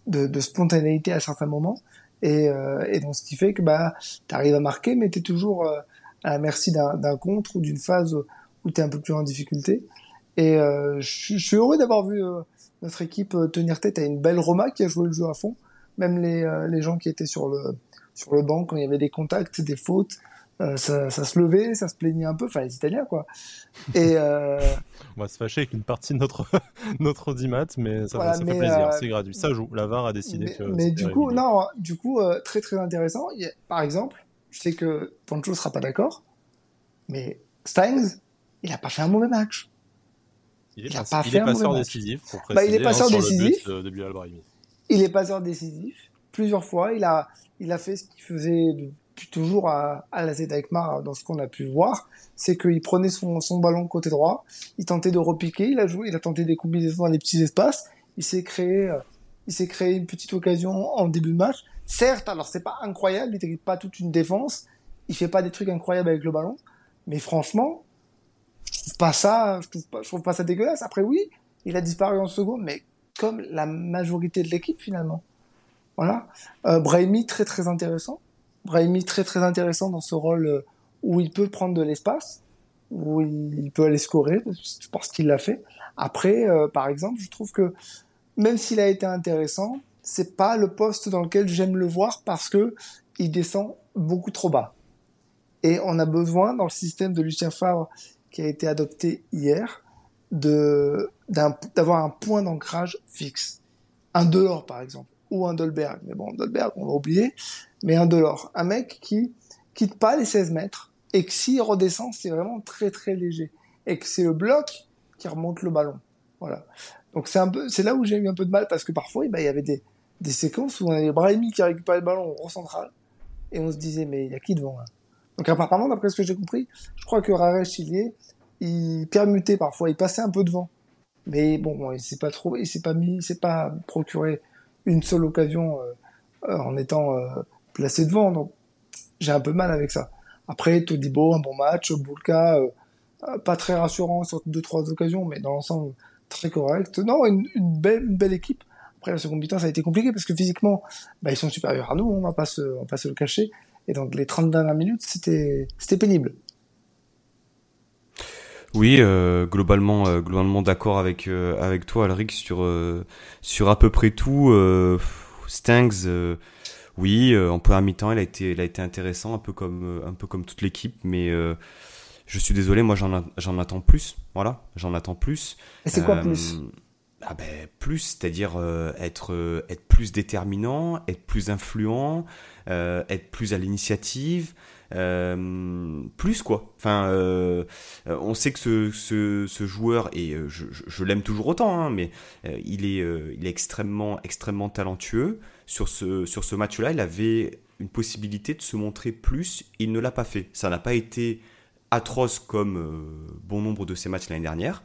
de, de spontanéité à certains moments. Et, euh, et donc, ce qui fait que bah, tu arrives à marquer, mais tu es toujours euh, à la merci d'un contre ou d'une phase où tu es un peu plus en difficulté. Et euh, je suis heureux d'avoir vu euh, notre équipe euh, tenir tête à une belle Roma qui a joué le jeu à fond. Même les, euh, les gens qui étaient sur le, sur le banc, quand il y avait des contacts, des fautes, ça, ça, se levait, ça se plaignait un peu, enfin les Italiens quoi. Et on va se fâcher avec une partie de notre notre audimat, mais ça, ça fait plaisir, c'est gratuit, ça joue. La VAR a décidé mais, que. Mais du coup, non, du coup, très très intéressant. A, par exemple, je sais que Pancho sera pas d'accord, mais Steins, il a pas fait un mauvais match. Il est, il pas, pas il est passeur décisif, pour préciser, bah, il est passeur hein, décisif. De, de. Il est passeur décisif. Plusieurs fois, il a, il a fait ce qu'il faisait depuis toujours à, à la Mar dans ce qu'on a pu voir. C'est qu'il prenait son, son ballon côté droit, il tentait de repiquer, il a joué, il a tenté des combinaisons dans les petits espaces, il s'est créé, euh, il s'est créé une petite occasion en début de match. Certes, alors c'est pas incroyable, il n'était pas toute une défense, il fait pas des trucs incroyables avec le ballon, mais franchement, je trouve pas ça, je trouve pas, ça dégueulasse. Après, oui, il a disparu en seconde, mais comme la majorité de l'équipe finalement. Voilà. Euh, Brahimi, très très intéressant. Brahimi, très très intéressant dans ce rôle euh, où il peut prendre de l'espace, où il peut aller scorer, je pense qu'il l'a fait. Après, euh, par exemple, je trouve que même s'il a été intéressant, c'est pas le poste dans lequel j'aime le voir parce que il descend beaucoup trop bas. Et on a besoin, dans le système de Lucien Favre qui a été adopté hier, d'avoir un, point d'ancrage fixe. Un Delors, par exemple, ou un Dolberg. Mais bon, Dolberg, on va oublier. Mais un Delors. Un mec qui quitte pas les 16 mètres et que s'il redescend, c'est vraiment très très léger. Et que c'est le bloc qui remonte le ballon. Voilà. Donc c'est un peu, c'est là où j'ai eu un peu de mal parce que parfois, eh ben, il y avait des, séquences où on avait Brahimi qui récupérait le ballon au central et on se disait mais il y a qui devant là? Donc apparemment d'après ce que j'ai compris, je crois que y est, il permutait parfois, il passait un peu devant. Mais bon, il s'est pas trop, il s'est pas mis, il s'est pas procuré une seule occasion euh, euh, en étant euh, placé devant. Donc j'ai un peu mal avec ça. Après Todibo, un bon match, Bulka, pas très rassurant sur deux trois occasions, mais dans l'ensemble très correct. Non, une, une belle, une belle équipe. Après, la seconde mi-temps, ça a été compliqué parce que physiquement, bah, ils sont supérieurs à nous, on va pas se, va pas se le cacher. Et donc, les 30 dernières minutes, c'était, pénible. Oui, euh, globalement, euh, globalement d'accord avec euh, avec toi, Alric, sur euh, sur à peu près tout. Stangs, oui, en première mi-temps, il a été, il a été intéressant, un peu comme un peu comme toute l'équipe, mais je suis désolé, moi j'en attends plus. Voilà, j'en attends plus. Et c'est quoi plus? ah ben, plus, c'est-à-dire euh, être euh, être plus déterminant, être plus influent, euh, être plus à l'initiative, plus quoi. Enfin, on sait que ce, ce, ce joueur et je, je, l'aime toujours autant, hein, mais il est il est extrêmement extrêmement talentueux. Sur ce sur ce match-là, il avait une possibilité de se montrer plus. Il ne l'a pas fait. Ça n'a pas été atroce comme bon nombre de ses matchs l'année dernière,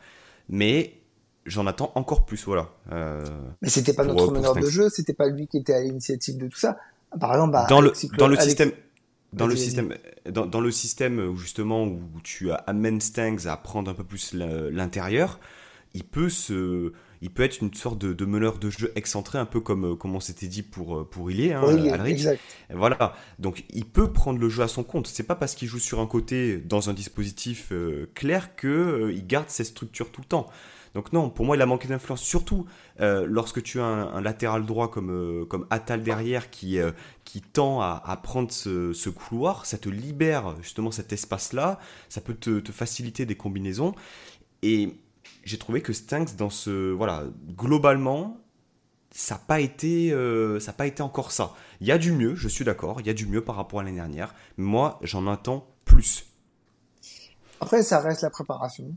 mais j'en attends encore plus, voilà. Euh, mais c'était pas notre euh, meneur de jeu, c'était pas lui qui était à l'initiative de tout ça. Par exemple, bah, dans, le, dans le système, dans le système, dans, dans, le système où justement où tu amènes Stangs à prendre un peu plus l'intérieur, il peut se, il peut être une sorte de, de, meneur de jeu excentré, un peu comme, comme on s'était dit pour, pour Ilé, hein, Exact. Voilà. Donc, il peut prendre le jeu à son compte. C'est pas parce qu'il joue sur un côté dans un dispositif euh, clair que il garde ses structures tout le temps. Donc non, pour moi, il a manqué d'influence. Surtout euh, lorsque tu as un, latéral droit comme, euh, comme Atal derrière qui, euh, qui tend à, à prendre ce, ce, couloir, ça te libère justement cet espace-là, ça peut te, te, faciliter des combinaisons. Et j'ai trouvé que Stanks, dans ce... Voilà, globalement, ça n'a pas, été, ça pas été encore ça. Il y a du mieux, je suis d'accord, il y a du mieux par rapport à l'année dernière. moi, j'en attends plus. Après, ça reste la préparation.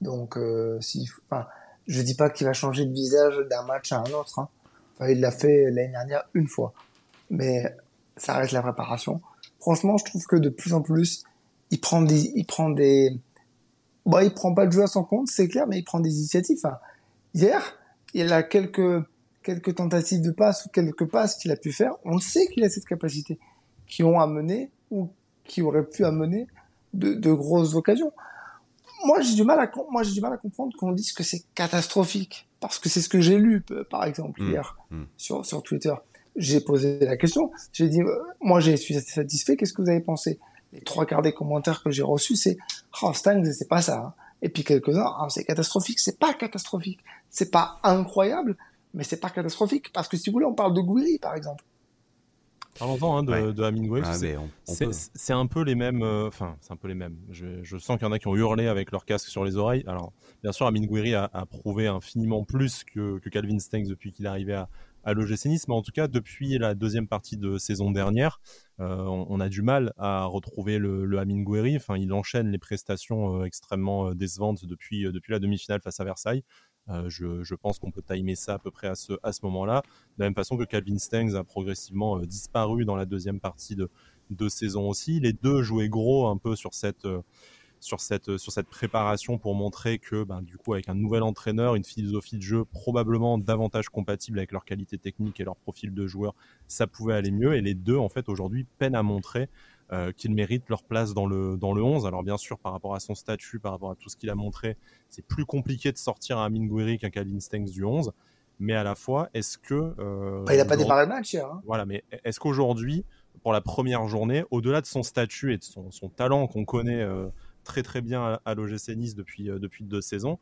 Donc, euh, si, je dis pas qu'il va changer de visage d'un match à un autre. Hein. Il l'a fait l'année dernière une fois, mais ça reste la préparation. Franchement, je trouve que de plus en plus, il prend il prend des, bon, il prend pas de jeu à son compte, c'est clair, mais il prend des initiatives. Enfin, hier, il a quelques quelques tentatives de passe ou quelques passes qu'il a pu faire. On sait qu'il a cette capacité, qui ont amené ou qui auraient pu amener de, de grosses occasions moi j'ai du mal à moi j'ai du mal à comprendre qu'on dise que c'est catastrophique parce que c'est ce que j'ai lu par exemple mmh. hier mmh. sur sur Twitter. J'ai posé la question, j'ai dit euh, moi j'ai suis satisfait, qu'est-ce que vous avez pensé? Les trois quarts des commentaires que j'ai reçus c'est oh Stang c'est pas ça. Hein. Et puis quelques-uns oh, c'est catastrophique, c'est pas catastrophique. C'est pas incroyable, mais c'est pas catastrophique parce que si vous voulez on parle de Gouiri par exemple. Parlons-en hein, de, de Hemingway. Ah, c'est un peu les mêmes. Euh, enfin, c'est un peu les mêmes. Je, je sens qu'il y en a qui ont hurlé avec leur casque sur les oreilles. Alors, bien sûr, Hemingway a, a prouvé infiniment plus que, que Calvin Stanks depuis qu'il est arrivé à, à l'OGC Nice, mais en tout cas, depuis la deuxième partie de saison dernière, on, on, a du mal à retrouver le, le Hemingway. Enfin, il enchaîne les prestations euh, extrêmement euh, décevantes depuis, depuis la demi-finale face à Versailles. Euh, je, pense qu'on peut timer ça à peu près à ce, à ce moment-là. De la même façon que Calvin Stengs a progressivement euh, disparu dans la deuxième partie de, de saison aussi. Les deux jouaient gros un peu sur cette euh, sur cette sur cette préparation pour montrer que ben, du coup avec un nouvel entraîneur, une philosophie de jeu probablement davantage compatible avec leur qualité technique et leur profil de joueur, ça pouvait aller mieux et les deux en fait aujourd'hui peinent à montrer euh, qu'ils méritent leur place dans le, dans le 11. Alors bien sûr, par rapport à son statut, par rapport à tout ce qu'il a montré, c'est plus compliqué de sortir un Amin qu'un Calvin Stengs du 11. Mais à la fois, est-ce que... Euh, bah, il n'a pas démarré le match. Hein. Voilà, mais est-ce qu'aujourd'hui, pour la première journée, au-delà de son statut et de son, son talent qu'on connaît euh, très très bien à, à l'OGC Nice depuis, euh, depuis deux saisons,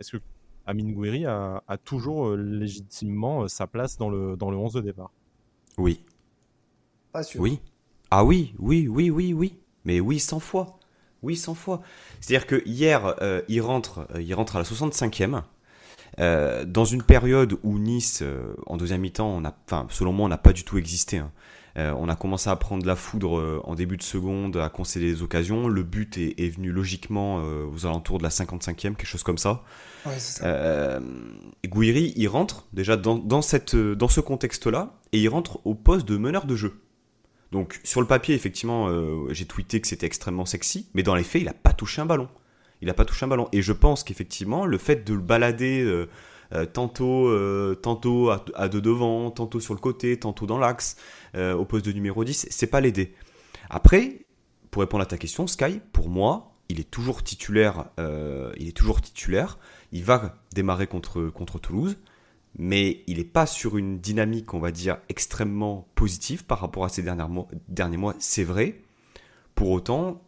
est-ce que Amin Gouiri a, a toujours euh, légitimement sa place dans le, dans le 11 de départ? Oui. Pas sûr. Oui. Ah oui, oui, oui, oui, oui. Mais oui, 100 fois. Oui, 100 fois. C'est-à-dire que hier, euh, il, rentre, euh, il rentre à la 65e. Euh, dans une période où Nice, en deuxième mi-temps, on a, enfin, selon moi, on n'a pas du tout existé. Hein. On a commencé à prendre la foudre en début de seconde, à concéder des occasions. Le but est, venu logiquement aux alentours de la 55e, quelque chose comme ça. Ouais, ça. Gouiri, il rentre déjà dans, cette, dans ce contexte-là et il rentre au poste de meneur de jeu. Donc sur le papier, effectivement, j'ai tweeté que c'était extrêmement sexy, mais dans les faits, il n'a pas touché un ballon il n'a pas touché un ballon. Et je pense qu'effectivement, le fait de le balader euh, euh, tantôt, euh, tantôt à, deux devant, tantôt sur le côté, tantôt dans l'axe, au poste de numéro 10, c'est pas l'aider. Après, pour répondre à ta question, Sky, pour moi, il est toujours titulaire. il est toujours titulaire. Il va démarrer contre, contre Toulouse, mais il n'est pas sur une dynamique, on va dire, extrêmement positive par rapport à ces derniers mois. Derniers mois c'est vrai. Pour autant,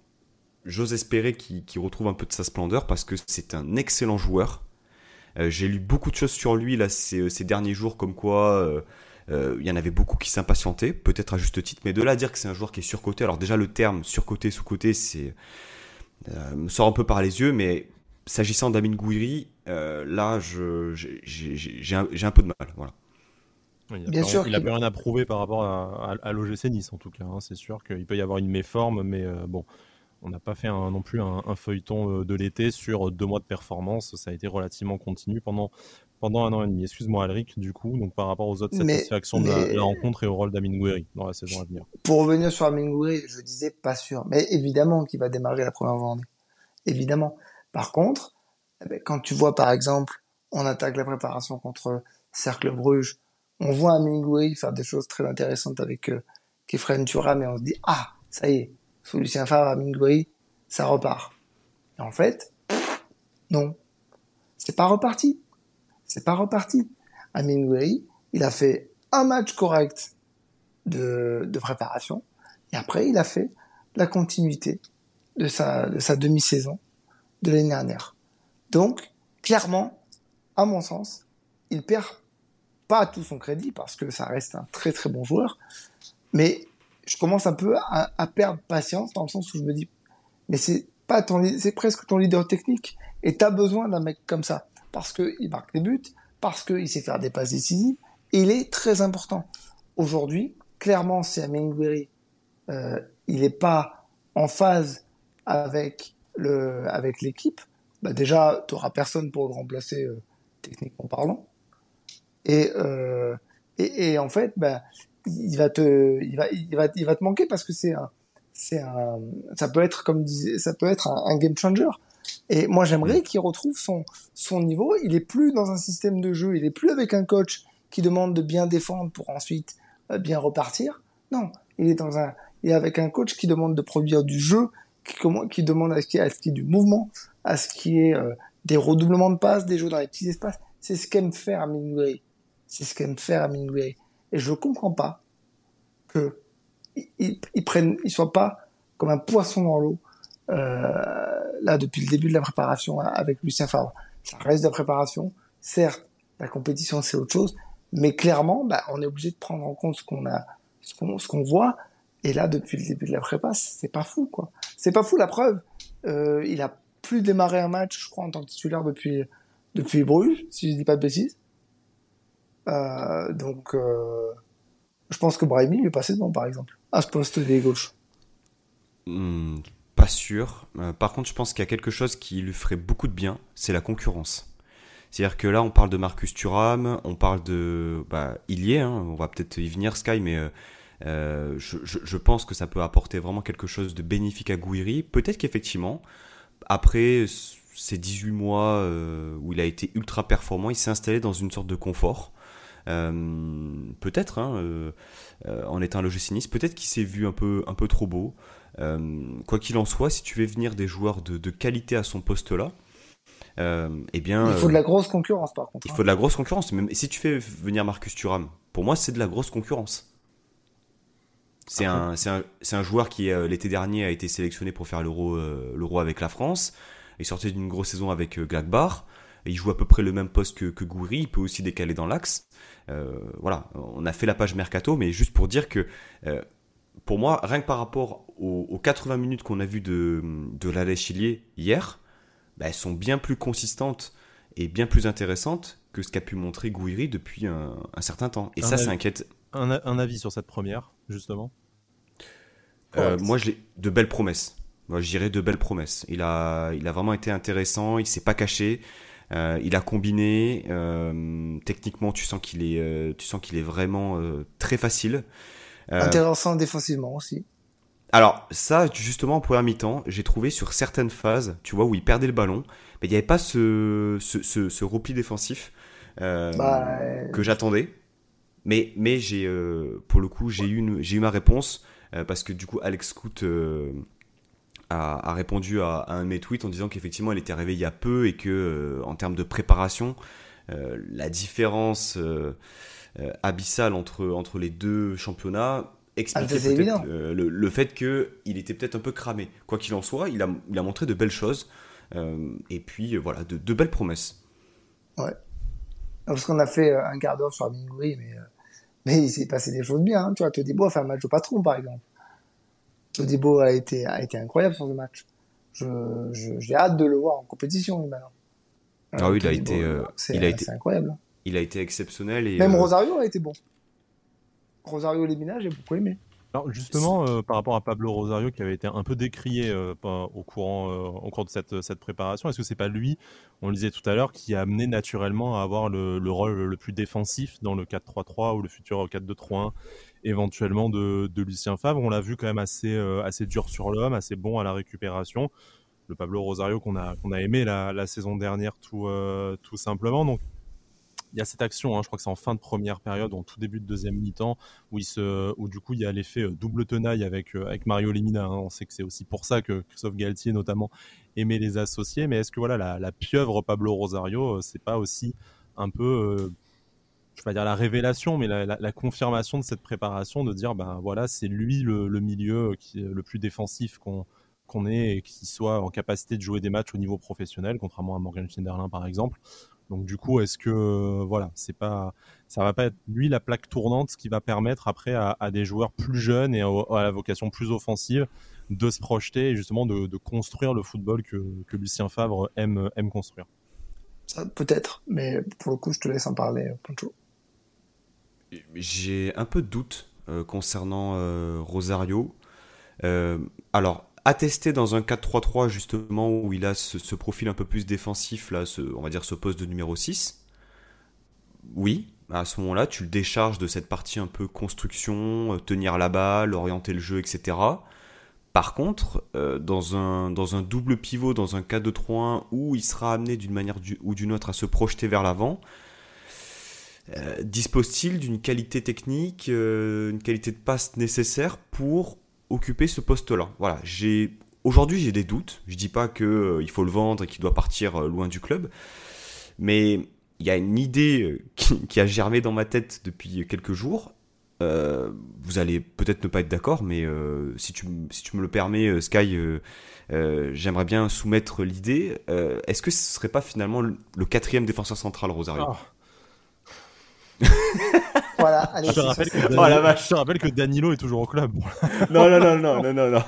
j'ose espérer qu'il retrouve un peu de sa splendeur parce que c'est un excellent joueur. Euh, j'ai lu beaucoup de choses sur lui là ces, ces derniers jours, comme quoi euh, euh, il y en avait beaucoup qui s'impatientaient, peut-être à juste titre, mais de là à dire que c'est un joueur qui est surcoté. Alors déjà le terme surcoté, sous-coté, c'est me sort un peu par les yeux, mais s'agissant d'Amin Gouiri, là j'ai un, un, peu de mal. Voilà. il Bien sûr, il a rien à prouver par rapport à, à, l'OGC Nice en tout cas. Hein. C'est sûr qu'il peut y avoir une méforme, mais bon, on n'a pas fait non plus un, feuilleton euh, de l'été sur deux mois de performance. Ça a été relativement continu pendant, pendant un an et demi. Excuse-moi, Alric, du coup, donc par rapport aux autres satisfactions de la, rencontre et au rôle d'Amin Gouiri dans la saison à venir. Pour revenir sur Amin Gouiri, je disais pas sûr, mais évidemment qu'il va démarrer la première journée. Évidemment. Par contre, eh ben, quand tu vois par exemple, on attaque la préparation contre Cercle Bruges, on voit Amin Gouiri faire des choses très intéressantes avec euh, Kefren Turam et on se dit ah ça y est, sous Lucien Favre à ça repart. En fait, non. C'est pas reparti. C'est pas reparti. À Mingway, il a fait un match correct de, de préparation. Et après, il a fait la continuité de sa, de sa demi-saison de l'année dernière. Donc, clairement, à mon sens, il perd pas tout son crédit parce que ça reste un très très bon joueur, mais je commence un peu à, perdre patience dans le sens où je me dis, mais c'est pas ton, c'est presque ton leader technique et t'as besoin d'un mec comme ça parce que il marque des buts, parce qu'il sait faire des passes décisives il est très important. Aujourd'hui, clairement, si Amengwiri, euh, il n'est pas en phase avec le, avec l'équipe, bah déjà, tu auras personne pour le remplacer euh, techniquement parlant. Et, euh, et, et, en fait, bah, il va te, il va, il va, il va te manquer parce que c'est un, c'est un, ça peut être comme disait, ça peut être un, game changer. Et moi, j'aimerais qu'il retrouve son, son niveau. Il est plus dans un système de jeu. Il est plus avec un coach qui demande de bien défendre pour ensuite euh, bien repartir. Non, il est dans un, il est avec un coach qui demande de produire du jeu, qui, qui demande à ce qu'il y ait du mouvement, à ce qu'il y ait euh, des redoublements de passes, des jeux dans les petits espaces. C'est ce qu'aime faire Hemingway. C'est ce qu'aime faire Hemingway. Et je comprends pas que ils, prennent, ils soient pas comme un poisson dans l'eau. Euh, là, depuis le début de la préparation avec Lucien Favre, ça reste de la préparation. Certes, la compétition c'est autre chose, mais clairement, bah, on est obligé de prendre en compte ce qu'on a, ce qu'on, voit. Et là, depuis le début de la prépa, c'est pas fou, quoi. C'est pas fou la preuve. Euh, il a plus démarré un match, je crois, en tant que titulaire depuis depuis Bruges, si je dis pas de bêtises. Euh, donc, euh, je pense que Brahimi lui est passé devant, par exemple, à ce poste des gauches. Hmm, pas sûr. Euh, par contre, je pense qu'il y a quelque chose qui lui ferait beaucoup de bien, c'est la concurrence. C'est-à-dire que là, on parle de Marcus Thuram, on parle de... Bah, il y est, on va peut-être y venir, Sky, mais je, je, pense que ça peut apporter vraiment quelque chose de bénéfique à Gouiri. Peut-être qu'effectivement, après ces 18 mois où il a été ultra performant, il s'est installé dans une sorte de confort. Euh, peut-être, hein, euh, euh, en étant un logiciniste, peut-être qu'il s'est vu un peu, un peu trop beau. quoi qu'il en soit, si tu veux venir des joueurs de, de qualité à son poste-là, eh bien, il faut de la grosse concurrence par contre. Il faut de la grosse concurrence. Même si tu fais venir Marcus Thuram, pour moi, c'est de la grosse concurrence. C'est un, un, un, joueur qui, l'été dernier, a été sélectionné pour faire l'euro l'euro avec la France. Il sortait d'une grosse saison avec Gladbach. Il joue à peu près le même poste que, que Gouiri. Il peut aussi décaler dans l'axe. Euh, voilà, on a fait la page mercato, mais juste pour dire que euh, pour moi, rien que par rapport aux, 80 minutes qu'on a vues de, de l'Alès Chilier hier, bah, elles sont bien plus consistantes et bien plus intéressantes que ce qu'a pu montrer Gouiri depuis un, certain temps. Et ça, ça inquiète un, avis sur cette première, justement? Euh, Moi, j'ai de belles promesses. Moi, je dirais de belles promesses. Il a, il a vraiment été intéressant. Il s'est pas caché. Euh, il a combiné. Euh, techniquement, tu sens qu'il est, euh, tu sens qu'il est vraiment très facile. Intéressant défensivement aussi. Alors ça, justement, en première mi-temps, j'ai trouvé sur certaines phases, tu vois, où il perdait le ballon, mais il n'y avait pas ce, ce, ce, repli défensif bah, que j'attendais. Mais, mais j'ai, pour le coup, j'ai eu, j'ai eu ma réponse parce que du coup, Alex Scoot a, répondu à, un de mes tweets en disant qu'effectivement elle était arrivée il y a peu et que euh, en termes de préparation, euh, la différence euh, abyssale entre, entre les deux championnats expliquait ah, le, le, fait qu'il était peut-être un peu cramé. Quoi qu'il en soit, il a, il a montré de belles choses et puis voilà, de, de, belles promesses. Ouais. Parce qu'on a fait un quart d'heure sur Abingui, mais, mais il s'est passé des choses bien. Hein. Tu vois, te dis, bon, faire un match au patron par exemple. Todibo a été, a été incroyable sur ce match. Je, j'ai hâte de le voir en compétition maintenant. Ah oui, il a été, euh, il a été incroyable. Il a été exceptionnel et même euh, Rosario a été bon. Rosario Lemina, j'ai beaucoup aimé. Alors justement, euh, par rapport à Pablo Rosario qui avait été un peu décrié au courant, au cours de cette, cette préparation, est-ce que c'est pas lui, on le disait tout à l'heure, qui a amené naturellement à avoir le, le rôle le plus défensif dans le 4-3-3 ou le futur 4-2-3-1 éventuellement de, Lucien Favre. On l'a vu quand même assez, euh, assez dur sur l'homme, assez bon à la récupération. Le Pablo Rosario qu'on a, qu'on a aimé la, saison dernière tout, euh, tout simplement. Donc il y a cette action, hein, je crois que c'est en fin de première période, en tout début de deuxième mi-temps, où, où du coup il y a l'effet euh, double tenaille avec, avec Mario Lemina. Hein. On sait que c'est aussi pour ça que Christophe Galtier notamment aimait les associer. Mais est-ce que voilà la, la pieuvre Pablo Rosario, c'est pas aussi un peu je vais pas dire la révélation, mais la, confirmation de cette préparation, de dire ben voilà, c'est lui le, milieu est le plus défensif qu'on qu'on ait et qui soit en capacité de jouer des matchs au niveau professionnel, contrairement à Morgan Schneiderlin par exemple. Donc du coup, est-ce que voilà, c'est pas, ça va pas être lui la plaque tournante qui va permettre après à, des joueurs plus jeunes et à, la vocation plus offensive de se projeter et justement de, construire le football que, que Lucien Favre aime, aime construire? Peut-être, mais pour le coup, je te laisse en parler, Poncho. J'ai un peu de doute euh, concernant euh, Rosario. Euh, alors, attesté dans un 4-3-3 justement où il a ce, profil un peu plus défensif, là, on va dire ce poste de numéro 6, oui, à ce moment-là, tu le décharges de cette partie un peu construction, tenir la balle, orienter le jeu, etc. Par contre, dans, un, dans un double pivot, dans un 4-2-3-1, où il sera amené d'une manière ou d'une autre à se projeter vers l'avant, euh, dispose-t-il d'une qualité technique, euh, une qualité de passe nécessaire pour occuper ce poste-là? Voilà, j'ai aujourd'hui j'ai des doutes. Je dis pas que euh, il faut le vendre et qu'il doit partir loin du club, mais il y a une idée qui, a germé dans ma tête depuis quelques jours. vous allez peut-être ne pas être d'accord, mais si, tu, me le permets, Sky, j'aimerais bien soumettre l'idée. Est-ce que ce serait pas finalement le, quatrième défenseur central, Rosario? Ah. voilà, allez, je, te rappelle que Danilo, oh, la vache. je te rappelle que Danilo est toujours au club. non, non, non, non, non, non, non.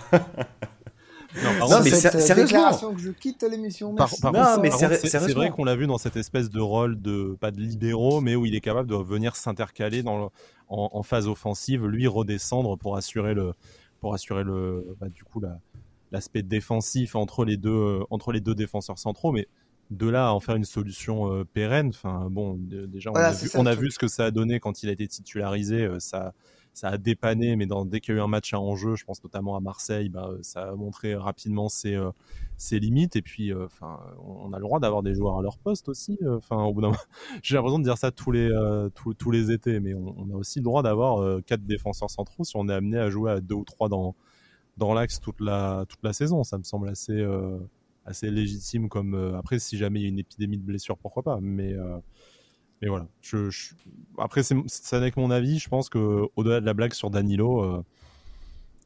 Non, non mais c'est déclaration que je quitte l'émission. Par, par non, mais c'est vrai qu'on l'a vu dans cette espèce de rôle de pas de libéraux, mais où il est capable de venir s'intercaler dans en, en, phase offensive, lui redescendre pour assurer le pour assurer le bah, du coup l'aspect défensif entre les deux entre les deux défenseurs centraux, mais de là à en faire une solution euh, pérenne, enfin bon, déjà on, a, vu, ce que ça a donné quand il a été titularisé, euh, ça, ça a dépanné, mais dans, dès qu'il y a eu un match à enjeu, je pense notamment à Marseille, bah, ça a montré rapidement ses, euh, ses limites. Et puis, enfin, on a le droit d'avoir des joueurs à leur poste aussi. Enfin, au bout d'un, j'ai l'impression de dire ça tous les tous, les étés, mais on, on, a aussi le droit d'avoir quatre défenseurs centraux si on est amené à jouer à deux ou trois dans dans l'axe toute la toute la saison. Ça me semble assez assez légitime comme euh, après si jamais il y a une épidémie de blessures pourquoi pas mais euh, mais voilà. Je, après ça n'est que mon avis je pense que au-delà de la blague sur Danilo euh,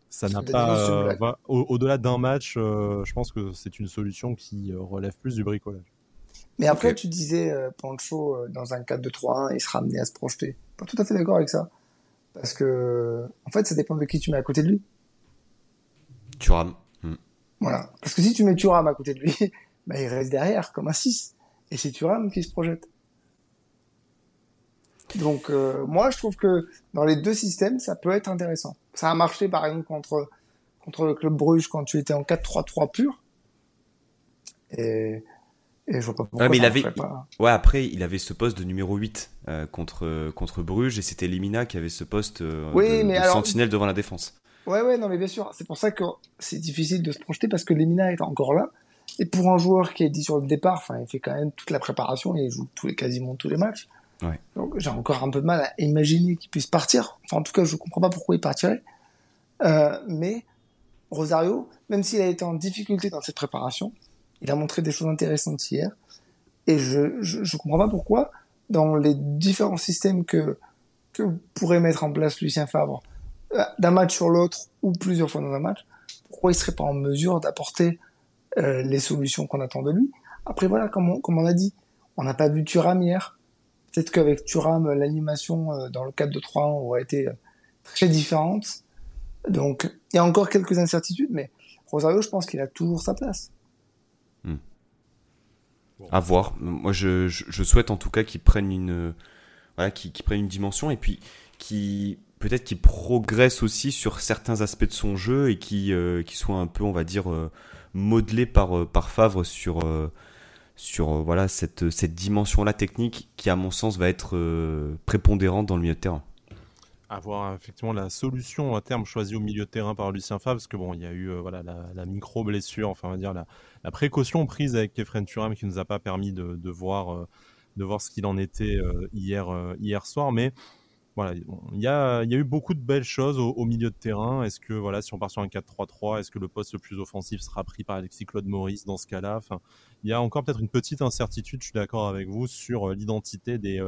ça n'a pas au-delà d'un match je pense que c'est une solution qui relève plus du bricolage. Mais après tu disais Pancho dans un 4-2-3-1 il sera amené à se projeter. Pas tout à fait d'accord avec ça. Parce que en fait ça dépend de qui tu mets à côté de lui. Tu rames voilà. Parce que si tu mets Thuram à côté de lui, bah, il reste derrière comme un 6. Et c'est Thuram qui se projette. Donc moi, je trouve que dans les deux systèmes, ça peut être intéressant. Ça a marché par exemple contre contre le club Bruges quand tu étais en 4-3-3 pur. Et, et je vois pas pourquoi mais il avait... Ouais, après, il avait ce poste de numéro 8 euh, contre, contre Bruges et c'était Limina qui avait ce poste euh, de, sentinelle devant la défense. Ouais, ouais, non, mais bien sûr. C'est pour ça que c'est difficile de se projeter parce que Limina est encore là. Et pour un joueur qui est dit sur le départ, enfin, il fait quand même toute la préparation, il joue tous les, quasiment tous les matchs. Ouais. Donc j'ai encore un peu de mal à imaginer qu'il puisse partir. Enfin, en tout cas, je comprends pas pourquoi il partirait. Euh, mais Rosario, même s'il a été en difficulté dans cette préparation, il a montré des choses intéressantes hier. Et je, je, comprends pas pourquoi, dans les différents systèmes que, que pourrait mettre en place Lucien Favre, d'un match sur l'autre ou plusieurs fois dans un match, pourquoi il serait pas en mesure d'apporter euh, les solutions qu'on attend de lui? Après voilà, comme on, comme on a dit, on n'a pas vu Thuram hier. Peut-être qu'avec Thuram, l'animation euh, dans le cadre de 3 ans aurait été très différente. Donc, il y a encore quelques incertitudes, mais Rosario, je pense qu'il a toujours sa place. Hmm. À voir. Moi, je, je, souhaite en tout cas qu'il prenne une, voilà, qu'il prenne une dimension et puis qui peut-être qu'il progresse aussi sur certains aspects de son jeu et qui, euh, soit un peu, on va dire, euh, modelé par, euh, par Favre sur, sur voilà, cette, cette dimension-là technique qui, à mon sens, va être prépondérante dans le milieu de terrain. Avoir effectivement la solution à terme choisie au milieu de terrain par Lucien Favre, parce que bon, il y a eu euh, voilà la, micro blessure, enfin on va dire la, précaution prise avec Kefren Turam qui nous a pas permis de, de voir euh, de voir ce qu'il en était euh, hier hier soir, mais il y a, eu beaucoup de belles choses au, milieu de terrain. Est-ce que voilà, si on part sur un 4-3-3, est-ce que le poste le plus offensif sera pris par Alexis Claude Maurice dans ce cas-là? Enfin, Il y a encore peut-être une petite incertitude, je suis d'accord avec vous, sur l'identité des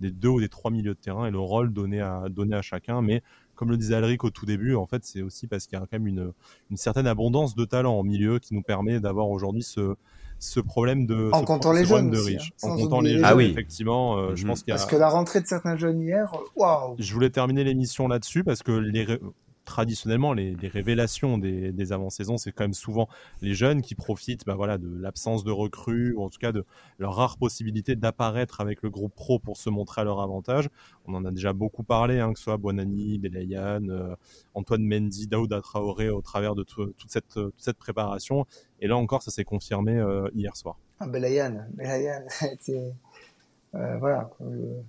des deux ou des trois milieux de terrain et le rôle donné à, donné à chacun. Mais comme le disait Alric au tout début, en fait, c'est aussi parce qu'il y a quand même une, une certaine abondance de talent en milieu qui nous permet d'avoir aujourd'hui ce, ce problème de en comptant les jeunes de riches. Hein, en comptant les jeunes, ah oui. effectivement, euh, je mhm. pense qu'il y a... parce que la rentrée de certains jeunes hier, waouh. Je voulais terminer l'émission là-dessus parce que les traditionnellement, les, révélations des, avant-saisons, c'est quand même souvent les jeunes qui profitent bah, voilà, de l'absence de recrues, ou en tout cas de leur rare possibilité d'apparaître avec le groupe pro pour se montrer à leur avantage. On en a déjà beaucoup parlé, hein, que ce soit Bonani, Belayan, euh, Antoine Mendy, Daouda Traoré au travers de toute, cette, préparation. Et là encore, ça s'est confirmé euh, hier soir. Ah, Belayan, Belayan. Euh, voilà. De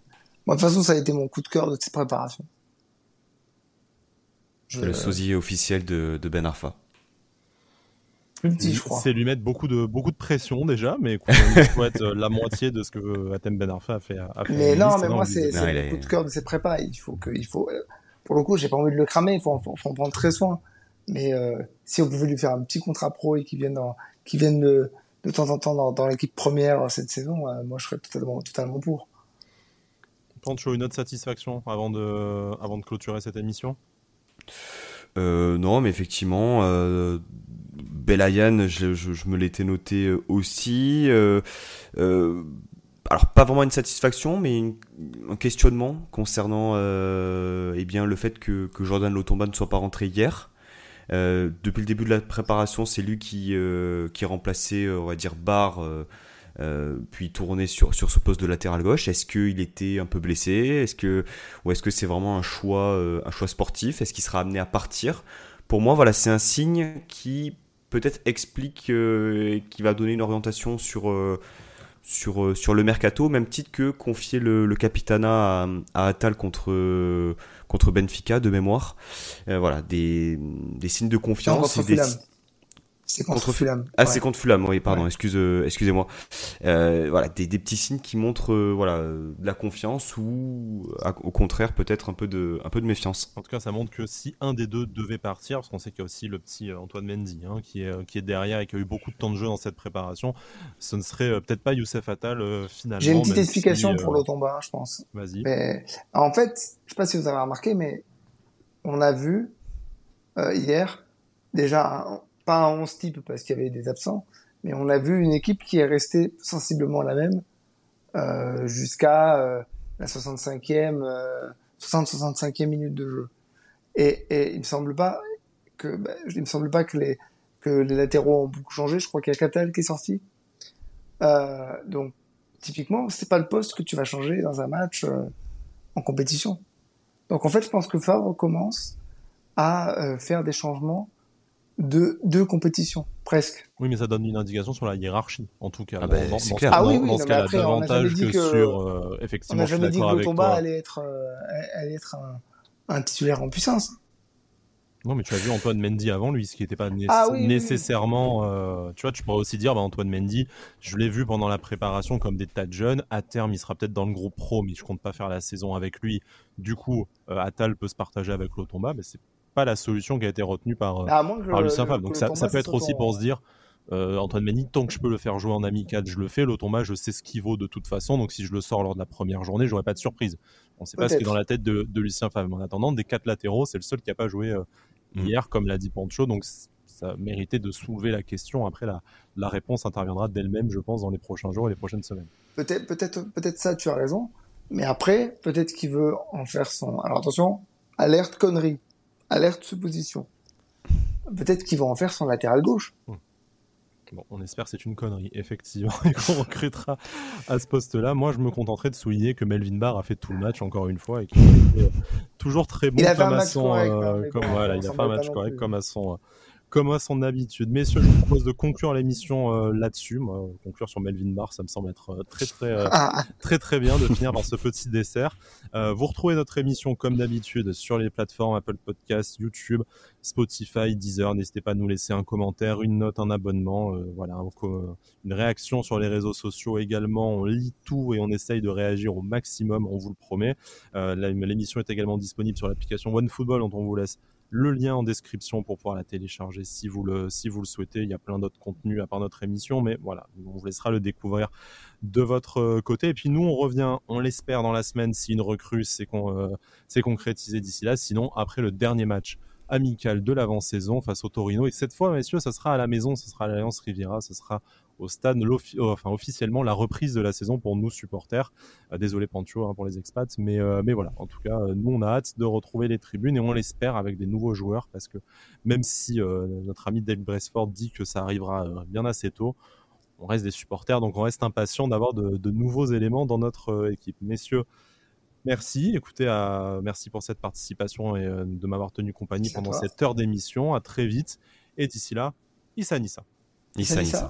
toute façon, ça a été mon coup de cœur de cette préparation. C'est le sosie officiel de, Ben Arfa. C'est lui mettre beaucoup de, beaucoup de pression déjà, mais qu'on souhaite euh, la moitié de ce que Atem Ben Arfa a fait. mais non, mais moi, c'est le coup de cœur de ses prépas. Il faut que, il faut, euh, pour le coup, j'ai pas envie de le cramer, il faut, en prendre très soin. Mais euh, si on pouvait lui faire un petit contrat pro et qu'il vienne, dans, vienne de, de temps en temps dans, l'équipe première cette saison, moi, je serais totalement, totalement pour. Pancho, une autre satisfaction avant de, avant de clôturer cette émission? Euh, non, mais effectivement, euh, Belayan, je, me l'étais noté aussi. Euh, euh, alors pas vraiment une satisfaction, mais un questionnement concernant eh bien le fait que, que Jordan Lotomba ne soit pas rentré hier. depuis le début de la préparation, c'est lui qui qui remplaçait, on va dire, Barre euh, puis tourner sur, sur ce poste de latéral gauche. Est-ce qu'il était un peu blessé? Est-ce que ou est-ce que c'est vraiment un choix euh, un choix sportif? Est-ce qu'il sera amené à partir? Pour moi, voilà, c'est un signe qui peut-être explique euh, qui va donner une orientation sur sur, sur le mercato, même titre que confier le, le capitana à, à Atal contre, contre Benfica de mémoire. voilà, des, des signes de confiance. et des, c'est contre, Fulham. Ah, c'est contre Fulham, oui, pardon, excuse, euh, excusez-moi. Euh, voilà, des, des, petits signes qui montrent euh, voilà, de la confiance ou au contraire peut-être un, peu de, un peu de méfiance. En tout cas, ça montre que si un des deux devait partir, parce qu'on sait qu'il y a aussi le petit Antoine Mendy hein, qui, est, qui est derrière et qui a eu beaucoup de temps de jeu dans cette préparation, ce ne serait peut-être pas Youssef Attal finalement. J'ai une petite explication pour le tomba, je pense. Vas-y. En fait, je sais pas si vous avez remarqué, mais on a vu hier déjà pas un 11 type parce qu'il y avait des absents, mais on a vu une équipe qui est restée sensiblement la même euh, jusqu'à euh, la 65e, 60-65e euh, minute de jeu. Et, il me semble pas que, bah, il me semble pas que les que les latéraux ont beaucoup changé. Je crois qu'il y a Catal qui est sorti. Donc typiquement, c'est pas le poste que tu vas changer dans un match en compétition. Donc en fait, je pense que Favre commence à faire des changements de, de compétition, presque. Oui, mais ça donne une indication sur la hiérarchie, en tout cas. Ah bah, c'est clair. Ah oui, oui, dans ce non, mais cas-là, après, on n'a dit que, que- sur. euh, On effectivement, n'a je suis jamais dit que toi. allait être, euh, allait être un, un titulaire en puissance. Non, mais tu as vu Antoine Mendy avant lui, ce qui n'était pas né- Ah oui, oui, nécessairement. euh, tu vois, tu pourrais aussi dire, bah, Antoine Mendy, je l'ai vu pendant la préparation comme des tas de jeunes. À terme, il sera peut-être dans le groupe pro, mais je compte pas faire la saison avec lui. Du coup, euh, Attal peut se partager avec Lotomba, mais c'est pas la solution qui a été retenue par, euh, par le- Lucien le- Favre. Donc le ça, ça peut être aussi pour se dire, euh, Antoine Mendy, tant que je peux le faire jouer en amical, je le fais. Lotomba, je sais ce qu'il vaut de toute façon. Donc si je le sors lors de la première journée, j'aurai pas de surprise. On sait pas ce qui est dans la tête de, de Lucien Favre. Mais en attendant, des quatre latéraux, c'est le seul qui a pas joué euh, Mm. hier, comme l'a dit Pancho. Donc ça méritait de soulever la question. Après, la, la réponse interviendra d'elle-même, je pense, dans les prochains jours et les prochaines semaines. Peut-être, peut-être, peut-être ça, tu as raison. Mais après, peut-être qu'il veut en faire son. Alors attention, alerte connerie, alerte supposition. Peut-être qu'il va en faire son latéral gauche. Bon, on espère que c'est une connerie, effectivement, et qu'on recrutera à ce poste-là. Moi, je me contenterai de souligner que Melvin Barr a fait tout le match, encore une fois, et qu'il euh, toujours très bon Il a comme à son, correct, euh, mais comme, bon, voilà, on il a fait un match correct comme à son, comme à son habitude. Messieurs, je vous propose de conclure l'émission euh, là-dessus. Moi, conclure sur Melvin Barr, ça me semble être euh, très, très, euh, Ah, très très bien de finir par ce petit dessert. Vous retrouvez notre émission comme d'habitude sur les plateformes Apple Podcasts, YouTube, Spotify, Deezer. N'hésitez pas à nous laisser un commentaire, une note, un abonnement, voilà, un une réaction sur les réseaux sociaux également. On lit tout et on essaye de réagir au maximum, on vous le promet. L'émission est également disponible sur l'application OneFootball dont on vous laisse le lien en description pour pouvoir la télécharger si vous le, si vous le souhaitez. Il y a plein d'autres contenus à part notre émission, mais voilà, on vous laissera le découvrir de votre euh, côté. Et puis nous, on revient, on l'espère, dans la semaine si une recrue s'est con, euh, concrétisée d'ici là. Sinon, après le dernier match amical de l'avant-saison face au Torino. Et cette fois, messieurs, ça sera à la maison, ce sera à l'Alliance Riviera, ce sera au stade, euh, enfin officiellement la reprise de la saison pour nous supporters. Euh, désolé Pancho hein, pour les expats, mais euh, mais voilà. En tout cas, nous on a hâte de retrouver les tribunes et on l'espère avec des nouveaux joueurs parce que même si notre ami Dave Bresford dit que ça arrivera bien assez tôt, on reste des supporters, donc on reste impatient d'avoir de, de nouveaux éléments dans notre équipe. Messieurs, merci. Écoutez, merci pour cette participation et de m'avoir tenu compagnie pendant cette heure d'émission. À très vite. Et d'ici là, Issa Nissa. Issa, Salut, Issa. ça.